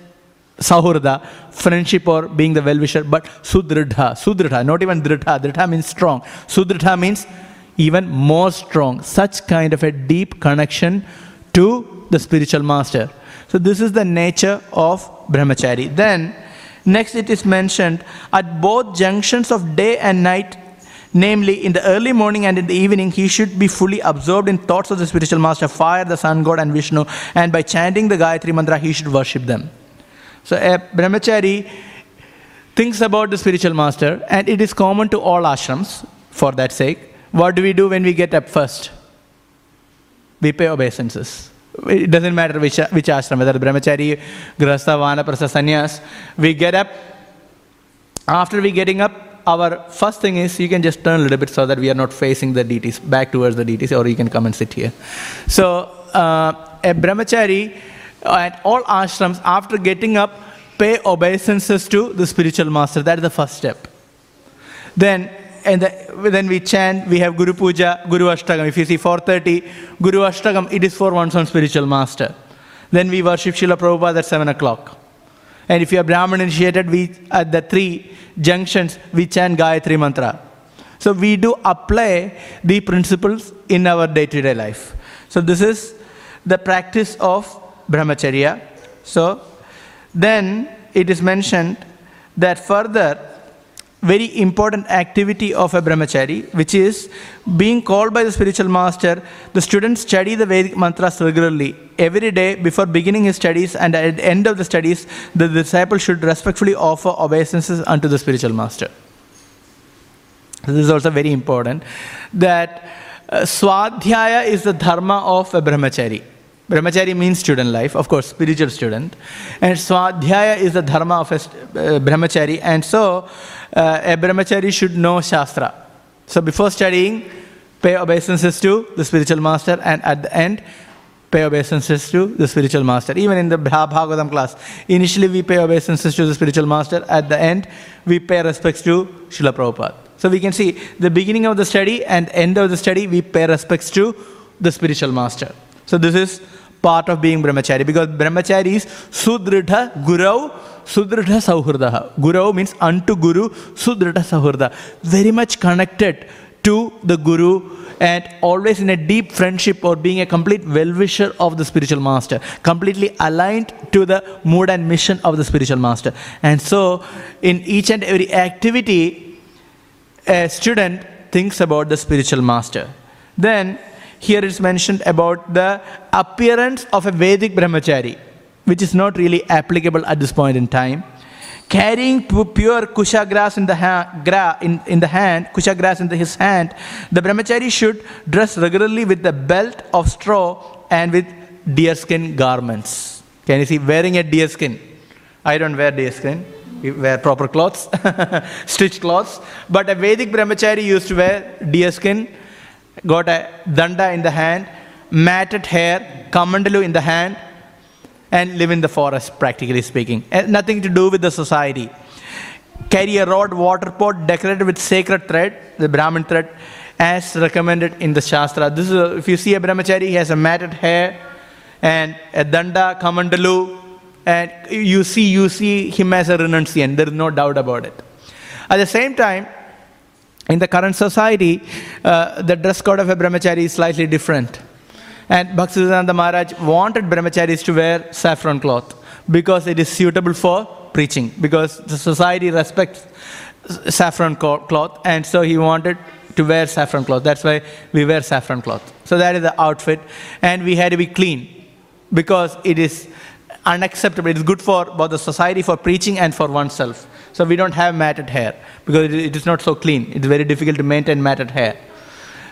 Speaker 1: Sahurda, friendship or being the well-wisher, but Sudridha, Sudridha, not even Dridha. Dridha means strong. Sudridha means even more strong. Such kind of a deep connection to the spiritual master. So this is the nature of brahmachari. Then, next it is mentioned at both junctions of day and night, namely in the early morning and in the evening, he should be fully absorbed in thoughts of the spiritual master, fire, the sun god, and Vishnu, and by chanting the Gayatri mantra, he should worship them. So a brahmachari thinks about the spiritual master, and it is common to all ashrams for that sake. What do we do when we get up first? We pay obeisances. It doesn't matter which, which ashram, whether brahmachari, grihastha, vanaprastha, sannyas. We get up. After we getting up, our first thing is you can just turn a little bit so that we are not facing the deities, back towards the deities, or you can come and sit here. So uh, a brahmachari at all ashrams, after getting up, pay obeisances to the spiritual master. That is the first step. Then, and the, then we chant, we have Guru Puja, Guru Ashtagam. If you see 4.30, Guru Ashtagam, it is for one's own spiritual master. Then we worship Srila Prabhupada at 7 o'clock. And if you are Brahman initiated, we at the three junctions, we chant Gayatri Mantra. So we do apply the principles in our day-to-day life. So this is the practice of brahmacharya. So then it is mentioned that further very important activity of a brahmachari, which is being called by the spiritual master, the student study the Vedic mantras regularly. Every day before beginning his studies and at the end of the studies, the disciple should respectfully offer obeisances unto the spiritual master. This is also very important that uh, swadhyaya is the dharma of a brahmachari. Brahmachari means student life, of course, spiritual student. And Swadhyaya is the dharma of a uh, brahmachari. And so, uh, a brahmachari should know Shastra. So, before studying, pay obeisances to the spiritual master, and at the end, pay obeisances to the spiritual master. Even in the Bhagavatam class, initially we pay obeisances to the spiritual master, at the end, we pay respects to Srila Prabhupada. So, we can see the beginning of the study and end of the study, we pay respects to the spiritual master. So, this is part of being brahmachari because brahmachari is sudrita gurau sudrita sauhurdaha. Gurau means unto guru sudrita sauhurda. Very much connected to the guru and always in a deep friendship or being a complete well-wisher of the spiritual master completely aligned to the mood and mission of the spiritual master and so in each and every activity a student thinks about the spiritual master. Then here it's mentioned about the appearance of a Vedic brahmachari, which is not really applicable at this point in time. Carrying pure kusha grass in the, ha- gra- in, in the hand, kusha grass in the, his hand, the brahmachari should dress regularly with the belt of straw and with deerskin garments. Can you see wearing a deerskin? I don't wear deerskin. We wear proper clothes, [laughs] stitched clothes. But a Vedic brahmachari used to wear deerskin, got a danda in the hand, matted hair, kamandalu in the hand, and live in the forest, practically speaking. Eh, nothing to do with the society. Carry a rod water pot decorated with sacred thread, the Brahmin thread, as recommended in the Shastra. This is a, if you see a brahmachari, he has a matted hair and a danda, kamandalu, and you see, you see him as a renunciant. There is no doubt about it. At the same time, in the current society, uh, the dress code of a brahmachari is slightly different. And Bhaktisiddhanta Maharaj wanted brahmacharis to wear saffron cloth because it is suitable for preaching, because the society respects saffron cloth, and so he wanted to wear saffron cloth. That's why we wear saffron cloth. So that is the outfit, and we had to be clean because it is unacceptable. It is good for both the society, for preaching, and for oneself. So we don't have matted hair because it is not so clean. It's very difficult to maintain matted hair.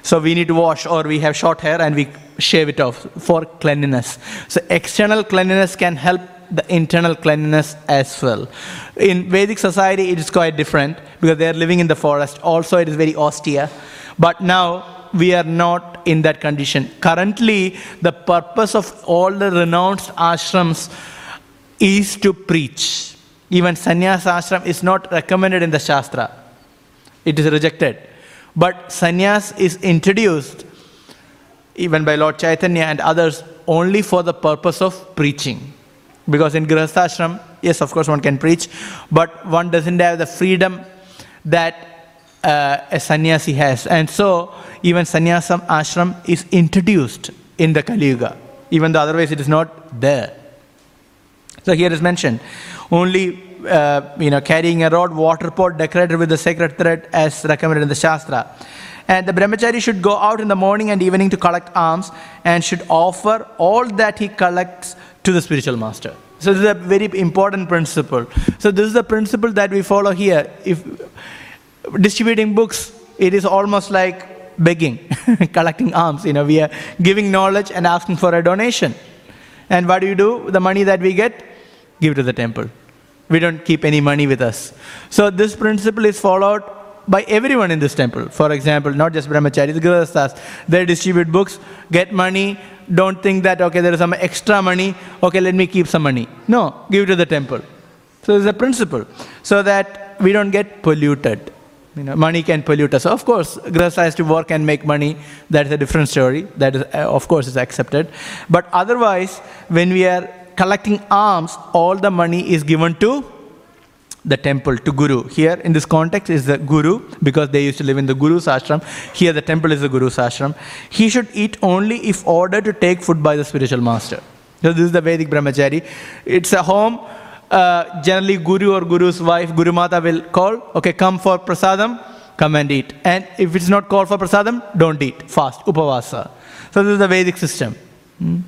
Speaker 1: So we need to wash, or we have short hair and we shave it off for cleanliness. So external cleanliness can help the internal cleanliness as well. In Vedic society, it is quite different because they are living in the forest. Also, it is very austere. But now we are not in that condition. Currently, the purpose of all the renounced ashrams is to preach. Even sannyas ashram is not recommended in the Shastra, it is rejected. But sannyas is introduced even by Lord Chaitanya and others only for the purpose of preaching. Because in Grihastha yes, of course, one can preach, but one doesn't have the freedom that uh, a sannyasi has. And so, even sannyasam ashram is introduced in the Kali Yuga, even though otherwise it is not there. So, here is mentioned only uh, you know, carrying a rod, water pot decorated with the sacred thread as recommended in the Shastra. And the brahmachari should go out in the morning and evening to collect alms and should offer all that he collects to the spiritual master. So this is a very important principle. So this is the principle that we follow here. If distributing books, it is almost like begging, [laughs] collecting alms. You know, we are giving knowledge and asking for a donation. And what do you do? The money that we get, give to the temple. We don't keep any money with us. So this principle is followed by everyone in this temple. For example, not just brahmacharis, grihasthas. They distribute books, get money. Don't think that, okay, there is some extra money. Okay, let me keep some money. No, give it to the temple. So there's a principle so that we don't get polluted. You know, money can pollute us. Of course, grihastha has to work and make money. That's a different story. That is, uh, of course, is accepted. But otherwise, when we are collecting alms, all the money is given to the temple to Guru. Here in this context is the Guru because they used to live in the Guru's ashram. Here the temple is the Guru's ashram. He should eat only if ordered to take food by the spiritual master. So this is the Vedic brahmachari. It's a home. Uh, generally, Guru or Guru's wife, Guru Mata will call, okay, come for prasadam, come and eat. And if it's not called for prasadam, don't eat, fast, upavasa. So this is the Vedic system. Hmm?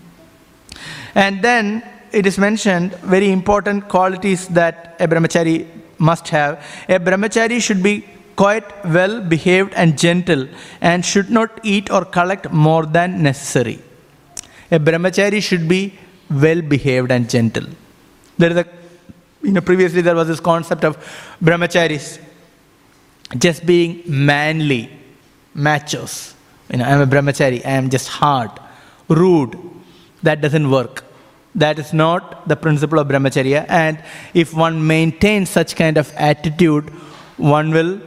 Speaker 1: And then it is mentioned very important qualities that a brahmachari must have. A brahmachari should be quite well behaved and gentle and should not eat or collect more than necessary. A brahmachari should be well behaved and gentle. There is a, you know, previously there was this concept of brahmacharis just being manly, machos. You know, I'm a brahmachari, I am just hard, rude. That doesn't work. That is not the principle of brahmacharya. And if one maintains such kind of attitude, one will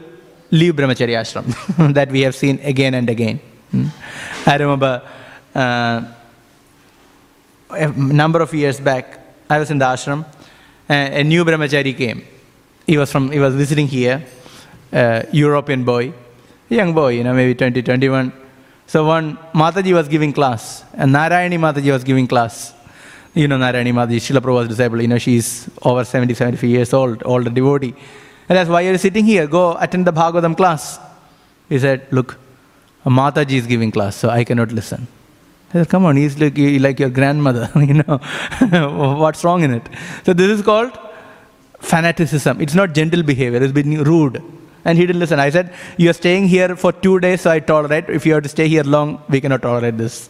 Speaker 1: leave brahmacharya ashram [laughs] that we have seen again and again. Hmm? I remember uh, a number of years back, I was in the ashram, and a new brahmachari came. He was from, he was visiting here, uh, European boy, young boy, you know, maybe 20, 21. So one Mataji was giving class, and Narayani Mataji was giving class you know, Narayani Mataji, Srila Prabhupada was disabled. You know, she's over 70, 75 years old, older devotee. And that's why you're sitting here. Go attend the Bhagavatam class. He said, Look, Mataji is giving class, so I cannot listen. I said, Come on, he's like, like your grandmother, [laughs] you know. [laughs] What's wrong in it? So this is called fanaticism. It's not gentle behavior, it's being rude. And he didn't listen. I said, You are staying here for two days, so I tolerate. If you have to stay here long, we cannot tolerate this.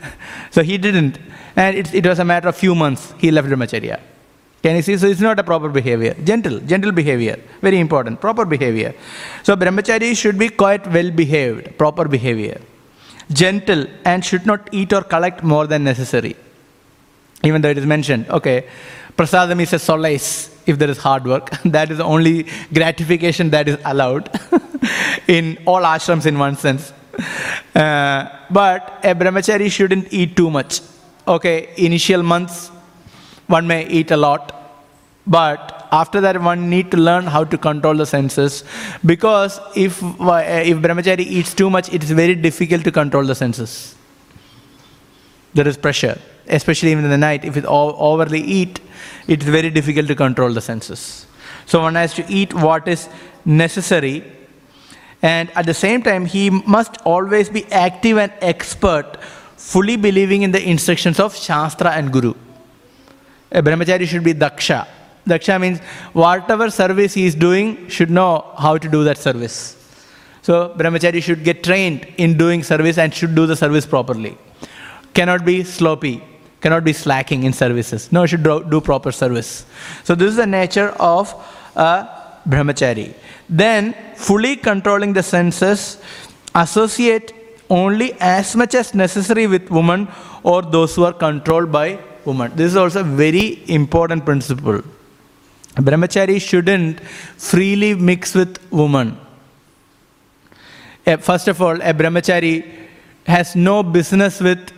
Speaker 1: [laughs] so he didn't. And it, it was a matter of few months, he left Brahmacharya. Can you see? So it's not a proper behavior. Gentle, gentle behavior. Very important. Proper behavior. So brahmachari should be quite well behaved, proper behavior. Gentle and should not eat or collect more than necessary. Even though it is mentioned, okay, prasadam is a solace if there is hard work. [laughs] that is the only gratification that is allowed [laughs] in all ashrams in one sense. Uh, but a brahmachari shouldn't eat too much. Okay, initial months one may eat a lot, but after that one need to learn how to control the senses because if, uh, if brahmachari eats too much, it is very difficult to control the senses. There is pressure, especially even in the night. If it overly eat, it is very difficult to control the senses. So one has to eat what is necessary and at the same time he must always be active and expert fully believing in the instructions of shastra and guru a brahmachari should be daksha. Daksha means whatever service he is doing should know how to do that service. So brahmachari should get trained in doing service and should do the service properly. Cannot be sloppy, cannot be slacking in services. No, should do, do proper service. So this is the nature of a brahmachari. Then fully controlling the senses, associate only as much as necessary with women or those who are controlled by woman. This is also a very important principle. Brahmachari shouldn't freely mix with woman. Eh, first of all, a brahmachari has no business with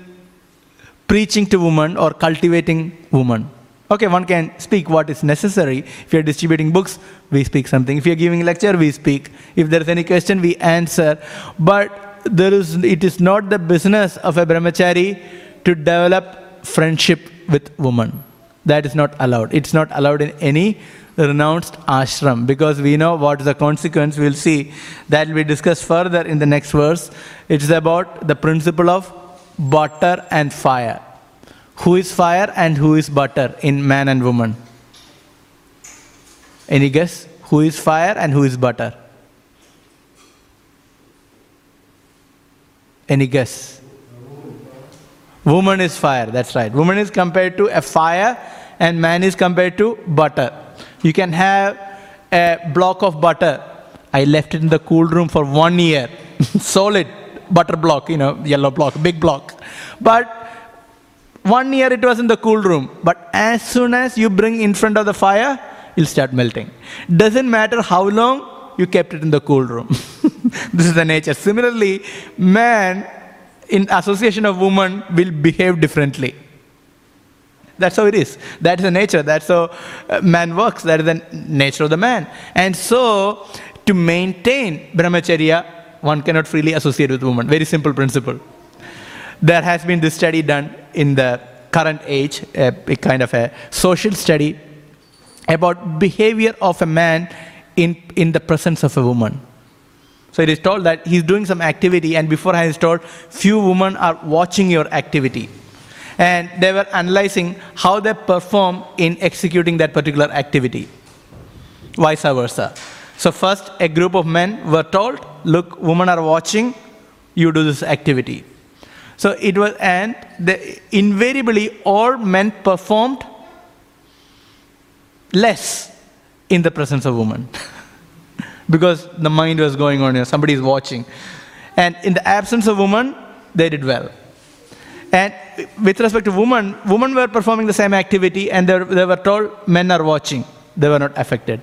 Speaker 1: preaching to woman or cultivating woman. Okay, one can speak what is necessary. If you're distributing books, we speak something. If you're giving lecture, we speak. If there is any question, we answer. But there is, it is not the business of a brahmachari to develop friendship with woman. That is not allowed. It's not allowed in any renounced ashram because we know what is the consequence. We'll see that will be discussed further in the next verse. It's about the principle of butter and fire. Who is fire and who is butter in man and woman? Any guess? Who is fire and who is butter? Any guess? Woman is fire, that's right. Woman is compared to a fire, and man is compared to butter. You can have a block of butter. I left it in the cool room for one year, [laughs] solid butter block, you know, yellow block, big block. But one year it was in the cool room. But as soon as you bring in front of the fire, it'll start melting. Doesn't matter how long you kept it in the cool room. [laughs] this is the nature. Similarly, man in association of woman will behave differently. That's how it is. That is the nature. That's how uh, man works. That is the nature of the man. And so, to maintain brahmacharya, one cannot freely associate with woman. Very simple principle. There has been this study done in the current age, a, a kind of a social study about behavior of a man in, in the presence of a woman. So it is told that he's doing some activity, and beforehand he's told, few women are watching your activity. And they were analyzing how they perform in executing that particular activity. Vice versa. So, first, a group of men were told, Look, women are watching, you do this activity. So it was, and the, invariably all men performed less in the presence of women. [laughs] because the mind was going on, here. somebody is watching. And in the absence of woman, they did well. And with respect to women, women were performing the same activity and they they were told men are watching. They were not affected.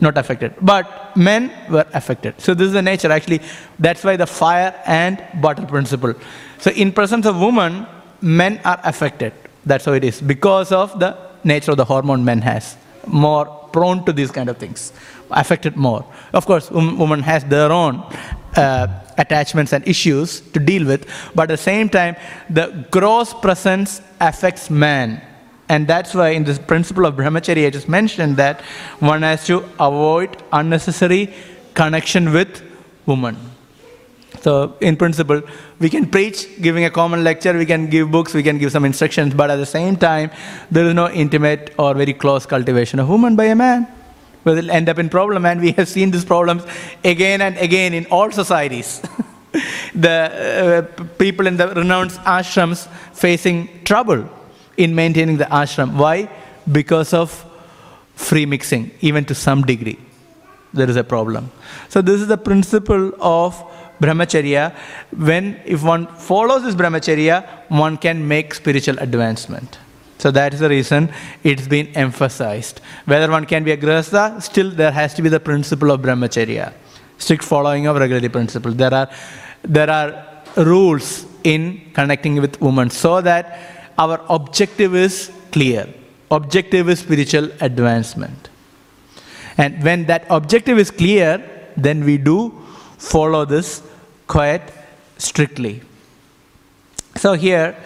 Speaker 1: Not affected. But men were affected. So this is the nature actually. That's why the fire and butter principle. So in presence of woman, men are affected. That's how it is. Because of the nature of the hormone men has. More prone to these kind of things affected more. Of course, woman has their own uh, attachments and issues to deal with, but at the same time, the gross presence affects man. And that's why in this principle of brahmacharya, I just mentioned that one has to avoid unnecessary connection with woman. So, in principle, we can preach, giving a common lecture, we can give books, we can give some instructions, but at the same time, there is no intimate or very close cultivation of woman by a man. Will end up in problem, and we have seen these problems again and again in all societies. [laughs] the uh, people in the renounced ashrams facing trouble in maintaining the ashram. Why? Because of free mixing, even to some degree. There is a problem. So, this is the principle of brahmacharya. When, if one follows this brahmacharya, one can make spiritual advancement. So, that is the reason it's been emphasized. Whether one can be a grihastha, still there has to be the principle of brahmacharya, strict following of regularity principle. There are, there are rules in connecting with women so that our objective is clear. Objective is spiritual advancement. And when that objective is clear, then we do follow this quite strictly. So, here,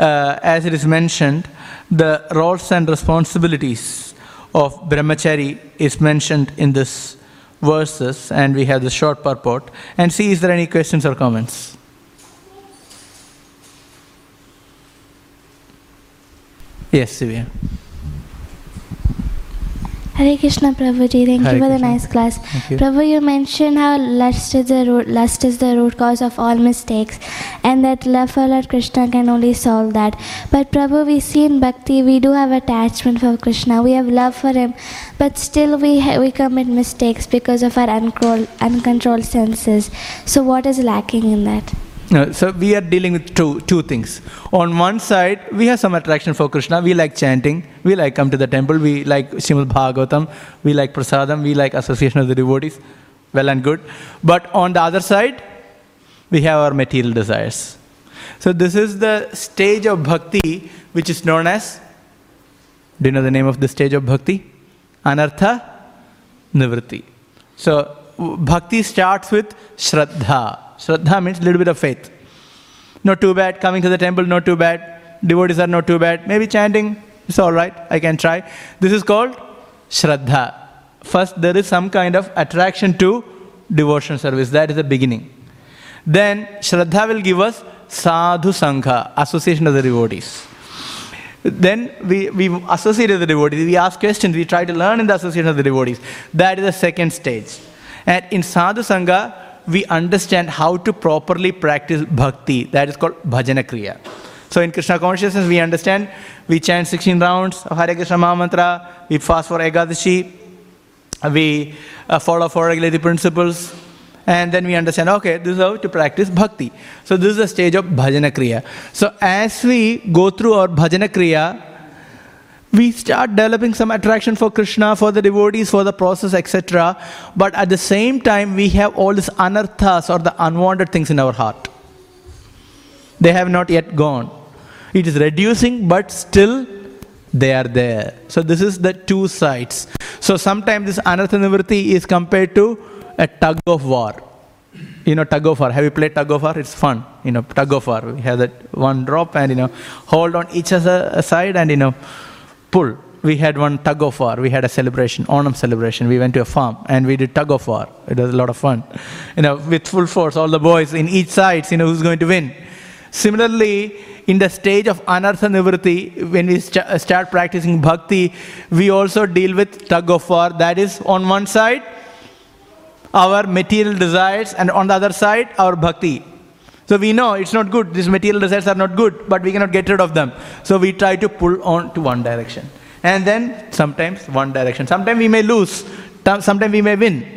Speaker 1: uh, as it is mentioned, the roles and responsibilities of brahmachari is mentioned in this verses, and we have the short purport. And see, is there any questions or comments? Yes, Sivya.
Speaker 2: Hare Krishna Prabhuji, thank
Speaker 1: Hare
Speaker 2: you for the nice class.
Speaker 1: You.
Speaker 2: Prabhu, you mentioned how lust is the root, lust is the root cause of all mistakes, and that love for Lord Krishna can only solve that. But Prabhu, we see in bhakti we do have attachment for Krishna, we have love for him, but still we ha- we commit mistakes because of our uncontrolled, uncontrolled senses. So what is lacking in that?
Speaker 1: So we are dealing with two, two things. On one side, we have some attraction for Krishna. We like chanting. We like come to the temple. We like Srimad Bhagavatam. We like prasadam. We like association of the devotees. Well and good. But on the other side, we have our material desires. So this is the stage of bhakti which is known as. Do you know the name of the stage of bhakti? Anartha nivritti. So bhakti starts with shraddha. Shraddha means little bit of faith. Not too bad. Coming to the temple, not too bad. Devotees are not too bad. Maybe chanting, it's all right. I can try. This is called shraddha. First, there is some kind of attraction to devotion service. That is the beginning. Then shraddha will give us sadhu sangha, association of the devotees. Then we, we associate with the devotees, we ask questions, we try to learn in the association of the devotees. That is the second stage. And in sadhu sangha, we understand how to properly practice bhakti. That is called bhajana kriya. So in Krishna consciousness, we understand, we chant 16 rounds of Hare Krishna Maha Mantra, we fast for Ekadashi, we uh, follow four regulatory principles, and then we understand, okay, this is how to practice bhakti. So this is the stage of bhajana kriya. So as we go through our bhajana kriya, we start developing some attraction for Krishna, for the devotees, for the process, etc. But at the same time, we have all these anarthas or the unwanted things in our heart. They have not yet gone. It is reducing, but still they are there. So this is the two sides. So sometimes this anartha nivritti is compared to a tug of war. You know, tug of war. Have you played tug of war? It's fun. You know, tug of war. We have that one drop and you know, hold on each other side and you know, pull. We had one tug of war. We had a celebration, Onam celebration. We went to a farm and we did tug of war. It was a lot of fun. You know, with full force, all the boys in each sides. You know, who's going to win? Similarly, in the stage of anartha nivritti, when we st- uh, start practicing bhakti, we also deal with tug of war. That is, on one side, our material desires, and on the other side, our bhakti. So we know it's not good. These material desires are not good, but we cannot get rid of them. So we try to pull on to one direction. And then sometimes one direction. Sometimes we may lose, sometimes we may win.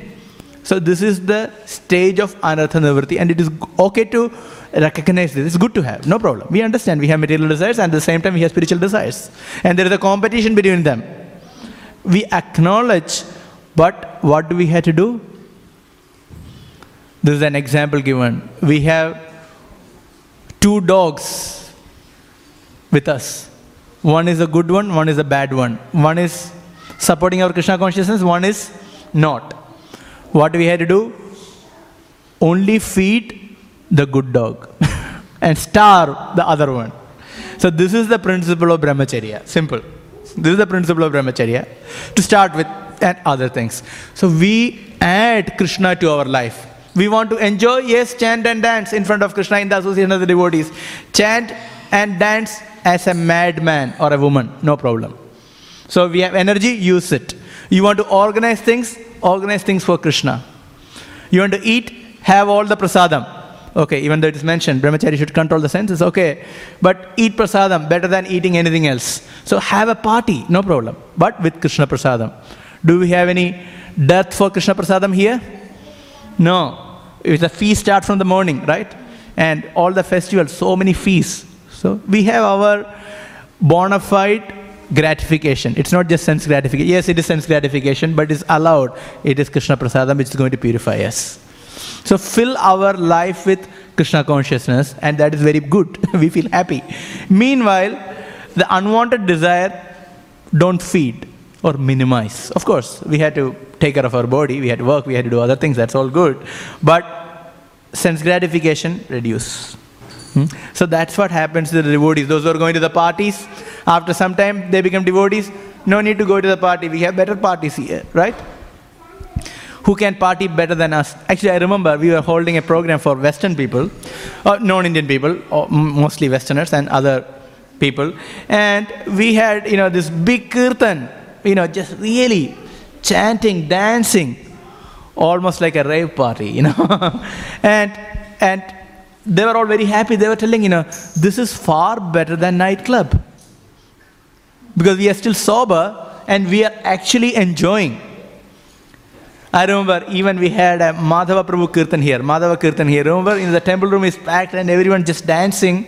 Speaker 1: So this is the stage of anartha nivritti, and it is okay to recognize this. It's good to have, no problem. We understand we have material desires, and at the same time we have spiritual desires, and there is a competition between them. We acknowledge, but what do we have to do? This is an example given. We have two dogs with us. One is a good one, one is a bad one. One is supporting our Krishna consciousness, one is not. What we had to do? Only feed the good dog [laughs] and starve the other one. So, this is the principle of brahmacharya. Simple. This is the principle of brahmacharya to start with and other things. So, we add Krishna to our life. We want to enjoy, yes, chant and dance in front of Krishna in the association of the devotees. Chant and dance as a madman or a woman, no problem. So we have energy, use it. You want to organize things, organize things for Krishna. You want to eat, have all the prasadam. Okay, even though it is mentioned, brahmachari should control the senses, okay. But eat prasadam better than eating anything else. So have a party, no problem. But with Krishna prasadam. Do we have any death for Krishna prasadam here? No. It's a feast start from the morning, right? And all the festivals, so many feasts. So we have our bona fide gratification. It's not just sense gratification. Yes, it is sense gratification, but it's allowed. It is Krishna prasadam which is going to purify us. So fill our life with Krishna consciousness, and that is very good. [laughs] we feel happy. Meanwhile, the unwanted desire, don't feed or minimize. Of course, we had to take care of our body, we had to work, we had to do other things, that's all good. But sense gratification, reduce. Hmm? So that's what happens to the devotees. Those who are going to the parties, after some time they become devotees. No need to go to the party. We have better parties here, right? who can party better than us. Actually, I remember we were holding a program for Western people, uh, non Indian people, mostly Westerners and other people. And we had, you know, this big kirtan, you know, just really chanting, dancing, almost like a rave party, you know. [laughs] and, and they were all very happy. They were telling, you know, this is far better than nightclub. Because we are still sober and we are actually enjoying. I remember even we had a Madhava Prabhu Kirtan here, Madhava Kirtan here. Remember, in the temple room is packed and everyone just dancing,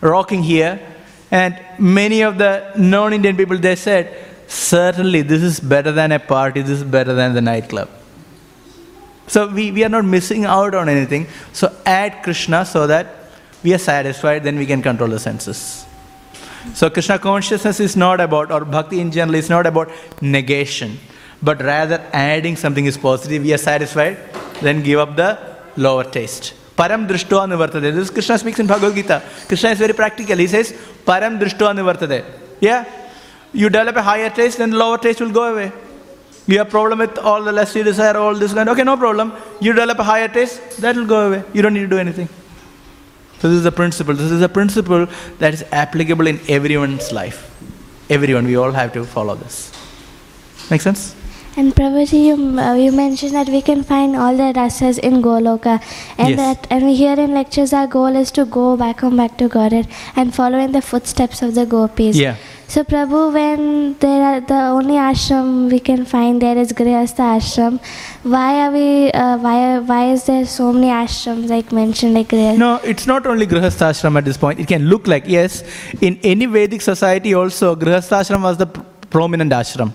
Speaker 1: rocking here. And many of the non Indian people, they said, certainly this is better than a party, this is better than the nightclub. So we, we are not missing out on anything. So add Krishna so that we are satisfied, then we can control the senses. So Krishna consciousness is not about, or bhakti in general is not about negation but rather adding something is positive, we are satisfied, then give up the lower taste. Param drishtva nivartate. This Krishna speaks in Bhagavad Gita. Krishna is very practical. He says, Param drishtva nivartate. Yeah? You develop a higher taste, then the lower taste will go away. You have problem with all the less you desire, all this kind. Okay, no problem. You develop a higher taste, that will go away. You don't need to do anything. So this is a principle. This is a principle that is applicable in everyone's life. Everyone, we all have to follow this. Make sense?
Speaker 2: And Prabhuji, you, uh, you mentioned that we can find all the rasas in Goloka, and
Speaker 1: Yes.
Speaker 2: that and we hear in lectures our goal is to go back home, back to Godhead, and follow in the footsteps of the gopis.
Speaker 1: Yeah.
Speaker 2: So Prabhu, when there are the only ashram we can find there is Grihastha ashram, why are we? Uh, why why is there so many ashrams like mentioned like there?
Speaker 1: No, it's not only Grihastha ashram at this point. It can look like, yes, in any Vedic society also, Grihastha ashram was the pr- prominent ashram.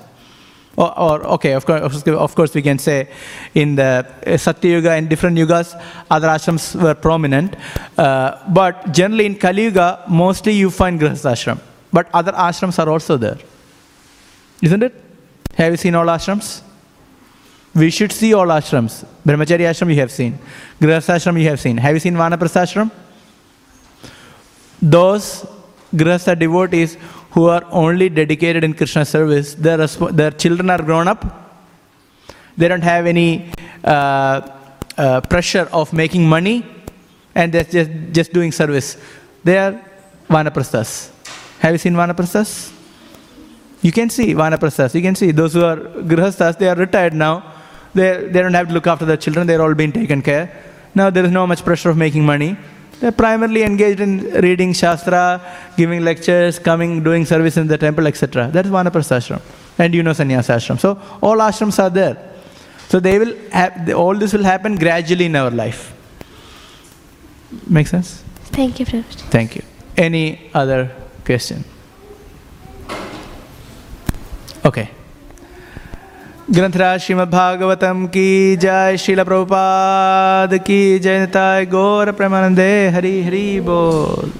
Speaker 1: Or, or okay, of course, of course, we can say in the uh, Satya Yuga and different yugas, other ashrams were prominent. Uh, but generally in Kali Yuga, mostly you find Grihastha ashram. But other ashrams are also there. Isn't it? Have you seen all ashrams? We should see all ashrams. Brahmachari ashram you have seen. Grihastha ashram you have seen. Have you seen Vanaprastha ashram? Those Grihastha devotees who are only dedicated in Krishna service, their, their children are grown up. They don't have any uh, uh, pressure of making money and they're just, just doing service. They are Vanaprasthas. Have you seen Vanaprasthas? You can see Vanaprasthas. You can see those who are Grihasthas, they are retired now. They, they don't have to look after their children, they're all being taken care. Now there is no much pressure of making money. They're primarily engaged in reading Shastra, giving lectures, coming, doing service in the temple, etc. That is Vanaprastha ashram. And you know Sannyasa ashram. So all ashrams are there. So they will have, all this will happen gradually in our life. Make sense?
Speaker 2: Thank you, Prabhu.
Speaker 1: Thank you. Any other question? Okay. ग्रंथराज Shrimad Bhagavatam की जय शिल प्रभुपाद की जय निताय गौर प्रेमानंदे हरि हरि बोल।